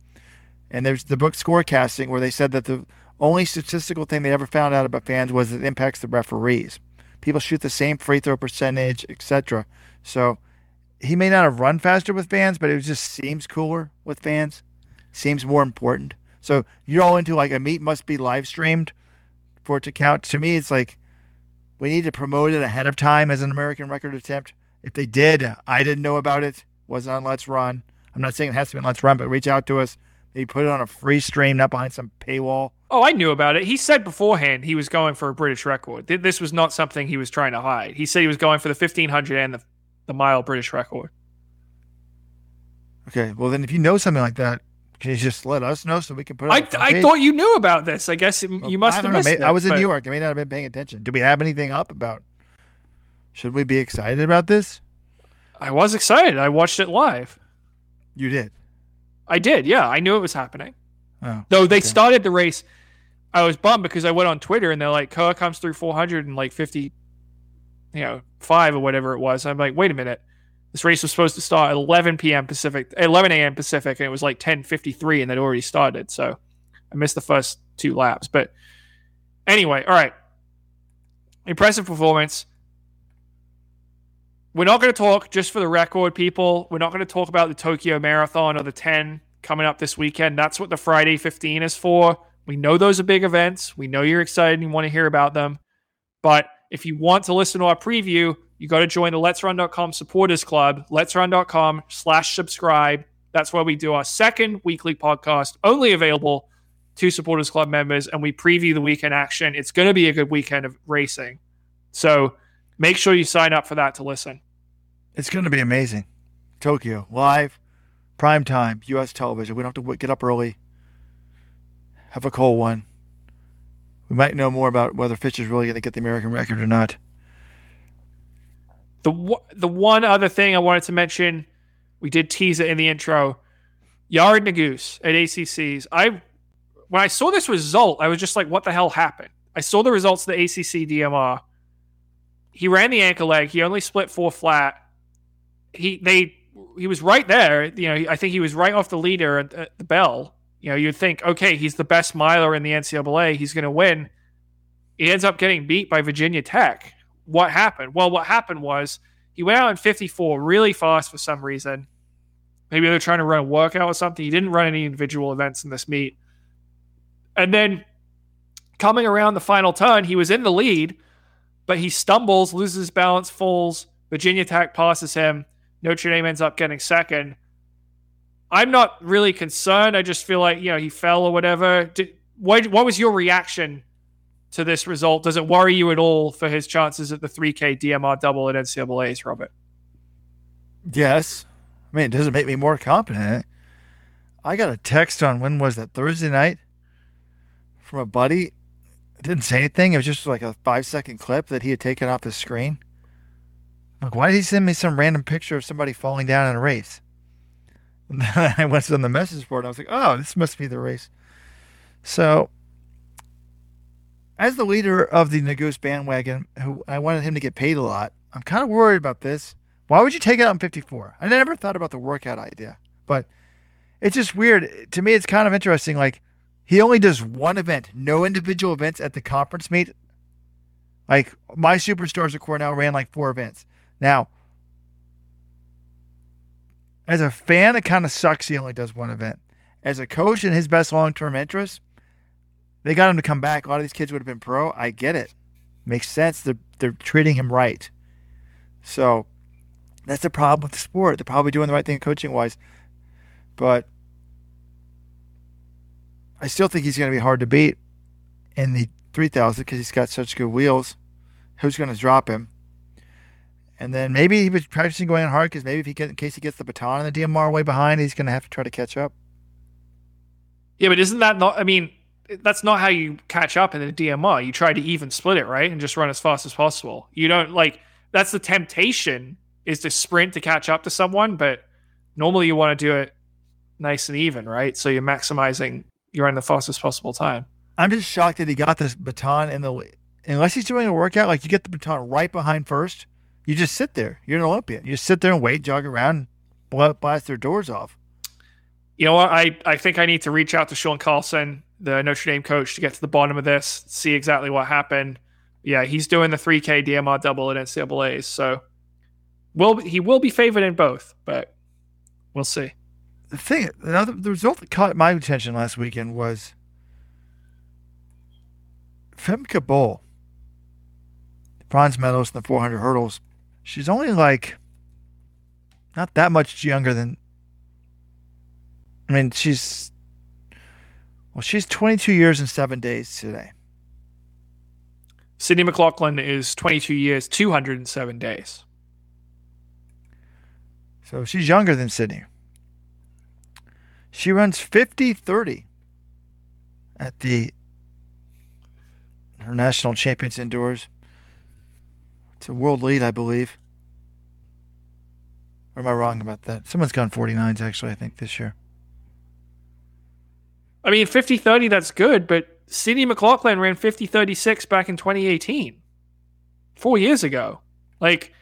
And there's the book Scorecasting where they said that the only statistical thing they ever found out about fans was it impacts the referees. People shoot the same free throw percentage, etc. So he may not have run faster with fans, but it just seems cooler with fans. Seems more important. So you're all into like a meet must be live streamed for it to count. To me, it's like we need to promote it ahead of time as an American record attempt. If they did, I didn't know about it. Wasn't on LetsRun. I'm not saying it has to be on LetsRun, but reach out to us. Maybe put it on a free stream, not behind some paywall. Oh, I knew about it. He said beforehand he was going for a British record. This was not something he was trying to hide. He said he was going for the 1500 and the, the mile British record. Okay, well then, if you know something like that, can you just let us know so we can put it? I, I thought you knew about this. I guess it, well, you must have missed know, it. I was in New York. I may not have been paying attention. Do we have anything up about? Should we be excited about this? I was excited. I watched it live. You did. I did. Yeah, I knew it was happening. Oh, Though they okay. started the race, I was bummed because I went on Twitter and they're like, Kerr comes through 400 and like 50, you know, five or whatever it was. I'm like, wait a minute. This race was supposed to start at 11 p.m. Pacific, 11 a.m. Pacific, and it was like 10:53, and they'd already started. So I missed the first two laps. But anyway, all right. Impressive performance. We're not going to talk, just for the record, people. We're not going to talk about the Tokyo Marathon or the 10 coming up this weekend. That's what the Friday 15 is for. We know those are big events. We know you're excited and you want to hear about them. But if you want to listen to our preview, you got to join the LetsRun.com supporters club, letsrun.com slash subscribe. That's where we do our second weekly podcast, only available to supporters club members, and we preview the weekend action. It's going to be a good weekend of racing. So make sure you sign up for that to listen. It's going to be amazing. Tokyo live, prime time, U.S. television. We don't have to get up early. Have a cold one. We might know more about whether Fisher is really going to get the American record or not. The the one other thing I wanted to mention, we did tease it in the intro. Yared Nuguse at ACCs. I when I saw this result, I was just like, "What the hell happened?" I saw the results of the ACC DMR. He ran the anchor leg. He only split four flat. He they he was right there. You know, I think he was right off the leader at, at the bell. You know, you'd think, okay, he's the best miler in the NCAA. He's going to win. He ends up getting beat by Virginia Tech. What happened? Well, what happened was he went out in 54 really fast for some reason. Maybe they're trying to run a workout or something. He didn't run any individual events in this meet. And then coming around the final turn, he was in the lead, but he stumbles, loses balance, falls. Virginia Tech passes him. Notre Dame ends up getting second. I'm not really concerned. I just feel like you know he fell or whatever. Did, what what was your reaction to this result? Does it worry you at all for his chances at the 3K DMR double at NCAA's, Robert? Yes. I mean, it doesn't make me more confident. I got a text on when was that Thursday night from a buddy. It didn't say anything. It was just like a five second clip that he had taken off the screen. Like, why did he send me some random picture of somebody falling down in a race? And then I went on the message board. And I was like, oh, this must be the race. So, as the leader of the Nuguse bandwagon, who I wanted him to get paid a lot, I'm kind of worried about this. Why would you take it out in 54? I never thought about the workout idea, but it's just weird. To me, it's kind of interesting. Like, he only does one event, no individual events at the conference meet. Like, my superstars at Cornell ran like four events. Now, as a fan, it kind of sucks he only does one event. As a coach and his best long term interest, they got him to come back. A lot of these kids would have been pro. I get it. Makes sense. They're, they're treating him right. So that's the problem with the sport. They're probably doing the right thing coaching wise. But I still think he's going to be hard to beat in the 3000 because he's got such good wheels. Who's going to drop him? And then maybe he was practicing going hard because maybe if he get, in case he gets the baton and the DMR way behind, he's going to have to try to catch up. Yeah, but isn't that not? I mean, that's not how you catch up in a DMR. You try to even split it, right, and just run as fast as possible. You don't like that's the temptation is to sprint to catch up to someone, but normally you want to do it nice and even, right? So you're maximizing you're running the fastest possible time. I'm just shocked that he got this baton in the unless he's doing a workout like you get the baton right behind first. You just sit there. You're an Olympian. You just sit there and wait, jog around, blast their doors off. You know what? I, I think I need to reach out to Sean Carlson, the Notre Dame coach, to get to the bottom of this, see exactly what happened. Yeah, he's doing the 3K DMR double at NCAA's, so will he will be favored in both, but we'll see. The thing, another the result that caught my attention last weekend was Femke Bol, bronze medalist in the 400 hurdles. She's only like not that much younger than. I mean, she's well, she's 22 years and seven days today. Sydney McLaughlin is 22 years, 207 days. So she's younger than Sydney. She runs 50 30 at the her national champions indoors. It's a world lead, I believe. Or am I wrong about that? Someone's gone 49s actually, I think, this year. I mean, 50 30, that's good, but Sydney McLaughlin ran 50 36 back in 2018, four years ago. Like,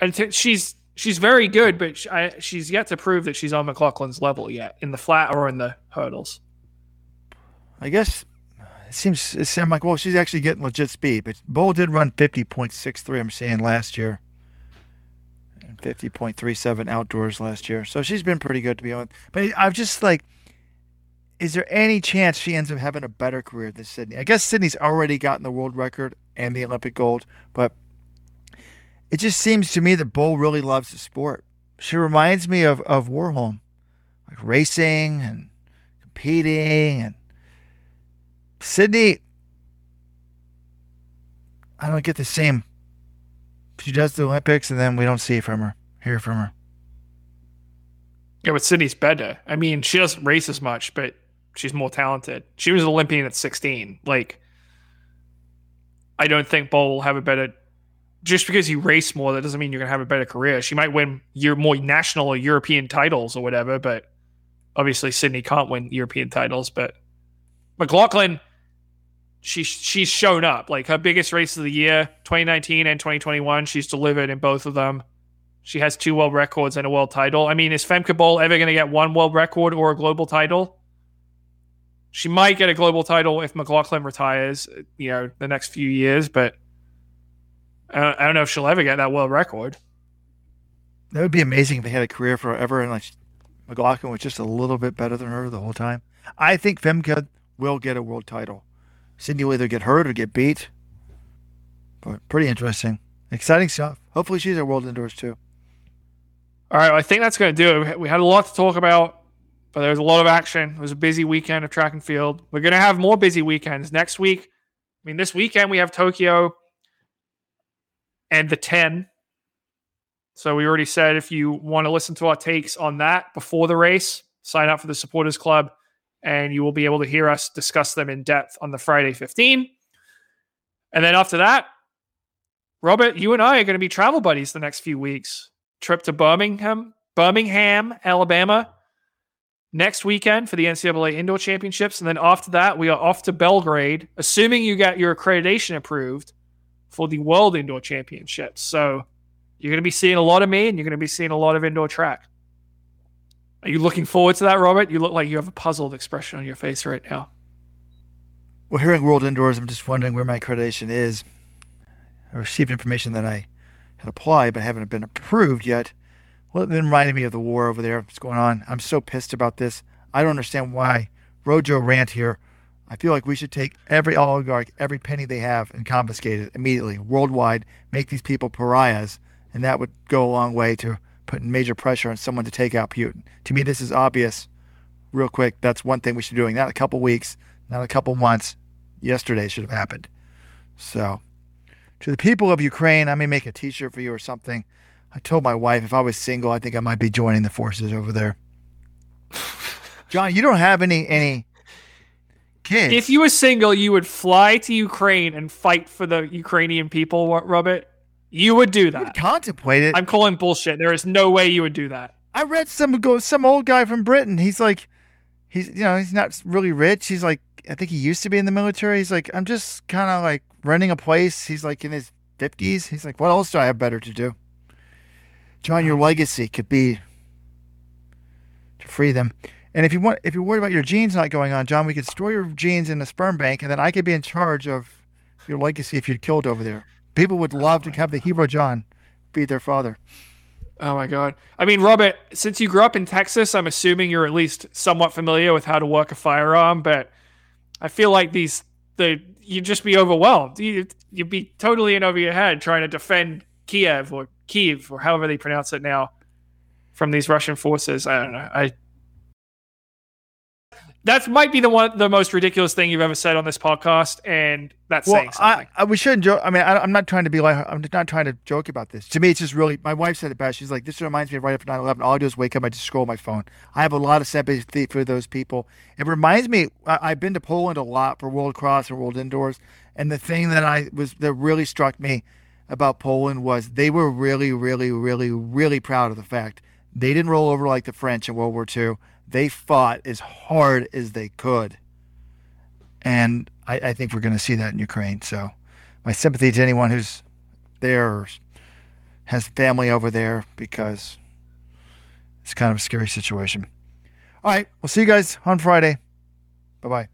and t- she's she's very good, but I, she's yet to prove that she's on McLaughlin's level yet in the flat or in the hurdles. I guess it seems it seems like well, she's actually getting legit speed. But Bol did run 50.63. I'm saying last year, 50.37 outdoors last year. So she's been pretty good to be honest. But I've just like, is there any chance she ends up having a better career than Sydney? I guess Sydney's already gotten the world record and the Olympic gold, but it just seems to me that Bol really loves the sport. She reminds me of of Warholm, like racing and competing and Sydney, I don't get the same. She does the Olympics, and then we don't see from her, hear from her. Yeah, but Sydney's better. I mean, she doesn't race as much, but she's more talented. She was an Olympian at 16. Like, I don't think Bol will have a better. Just because you race more, that doesn't mean you're to have a better career. She might win your more national or European titles or whatever, but obviously Sydney can't win European titles. But McLaughlin, she's she's shown up. Like her biggest race of the year, 2019 and 2021, she's delivered in both of them. She has two world records and a world title. I mean, is Femke Bol ever going to get one world record or a global title? She might get a global title if McLaughlin retires, you know, the next few years, but I don't, I don't know if she'll ever get that world record. That would be amazing if they had a career forever and like McLaughlin was just a little bit better than her the whole time. I think Femke will get a world title. Sydney will either get hurt or get beat. But pretty interesting. Exciting stuff. Hopefully she's at World Indoors too. All right, well, I think that's going to do it. We had a lot to talk about, but there was a lot of action. It was a busy weekend of track and field. We're going to have more busy weekends next week. I mean, this weekend we have Tokyo and the 10. So we already said if you want to listen to our takes on that before the race, sign up for the supporters club and you will be able to hear us discuss them in depth on the Friday 15. And then after that, Robert, you and I are going to be travel buddies the next few weeks. Trip to Birmingham, Birmingham, Alabama next weekend for the NCAA Indoor Championships. And then after that, we are off to Belgrade, assuming you got your accreditation approved for the World Indoor Championships. So you're going to be seeing a lot of me and you're going to be seeing a lot of indoor track. Are you looking forward to that, Robert? You look like you have a puzzled expression on your face right now. Well, hearing World Indoors, I'm just wondering where my accreditation is. I received information that I had applied but haven't been approved yet. Well, it reminded me of the war over there. What's going on? I'm so pissed about this. I don't understand why. Rojo rant here. I feel like we should take every oligarch, every penny they have, and confiscate it immediately, worldwide, make these people pariahs, and that would go a long way to putting major pressure on someone to take out Putin. To me, this is obvious. Real quick, that's one thing we should be doing. Not a couple weeks, not a couple months. Yesterday should have happened. So, to the people of Ukraine, I may make a T-shirt for you or something. I told my wife if I was single, I think I might be joining the forces over there. John, you don't have any any kids. If you were single, you would fly to Ukraine and fight for the Ukrainian people, Robert. You would do that. contemplate it. I'm calling bullshit. There is no way you would do that. I read some go some old guy from Britain. He's like, he's you know he's not really rich. He's like I think he used to be in the military. He's like I'm just kind of like renting a place. He's like in his fifties. He's like, what else do I have better to do? John, your legacy could be to free them. And if you want, if you're worried about your genes not going on, John, we could store your genes in a sperm bank, and then I could be in charge of your legacy if you're killed over there. People would love to have the hero John be their father. Oh my god! I mean, Robert, since you grew up in Texas, I'm assuming you're at least somewhat familiar with how to work a firearm. But I feel like these, the you'd just be overwhelmed. You, you'd be totally in over your head trying to defend Kiev or Kiev or however they pronounce it now from these Russian forces. I don't know. I that might be the one the most ridiculous thing you've ever said on this podcast, and that's well, saying something. I, I, we shouldn't joke. I mean, I, am not trying to be like I'm not trying to joke about this. To me, it's just really. My wife said it best. She's like, "This reminds me of right after 9/11. All I do is wake up, I just scroll my phone. I have a lot of sympathy for those people. It reminds me. I, I've been to Poland a lot for World Cross and World Indoors, and the thing that I was that really struck me about Poland was they were really, really, really, really proud of the fact they didn't roll over like the French in World War II. They fought as hard as they could. And I, I think we're going to see that in Ukraine. So my sympathy to anyone who's there or has family over there because it's kind of a scary situation. All right. We'll see you guys on Friday. Bye bye.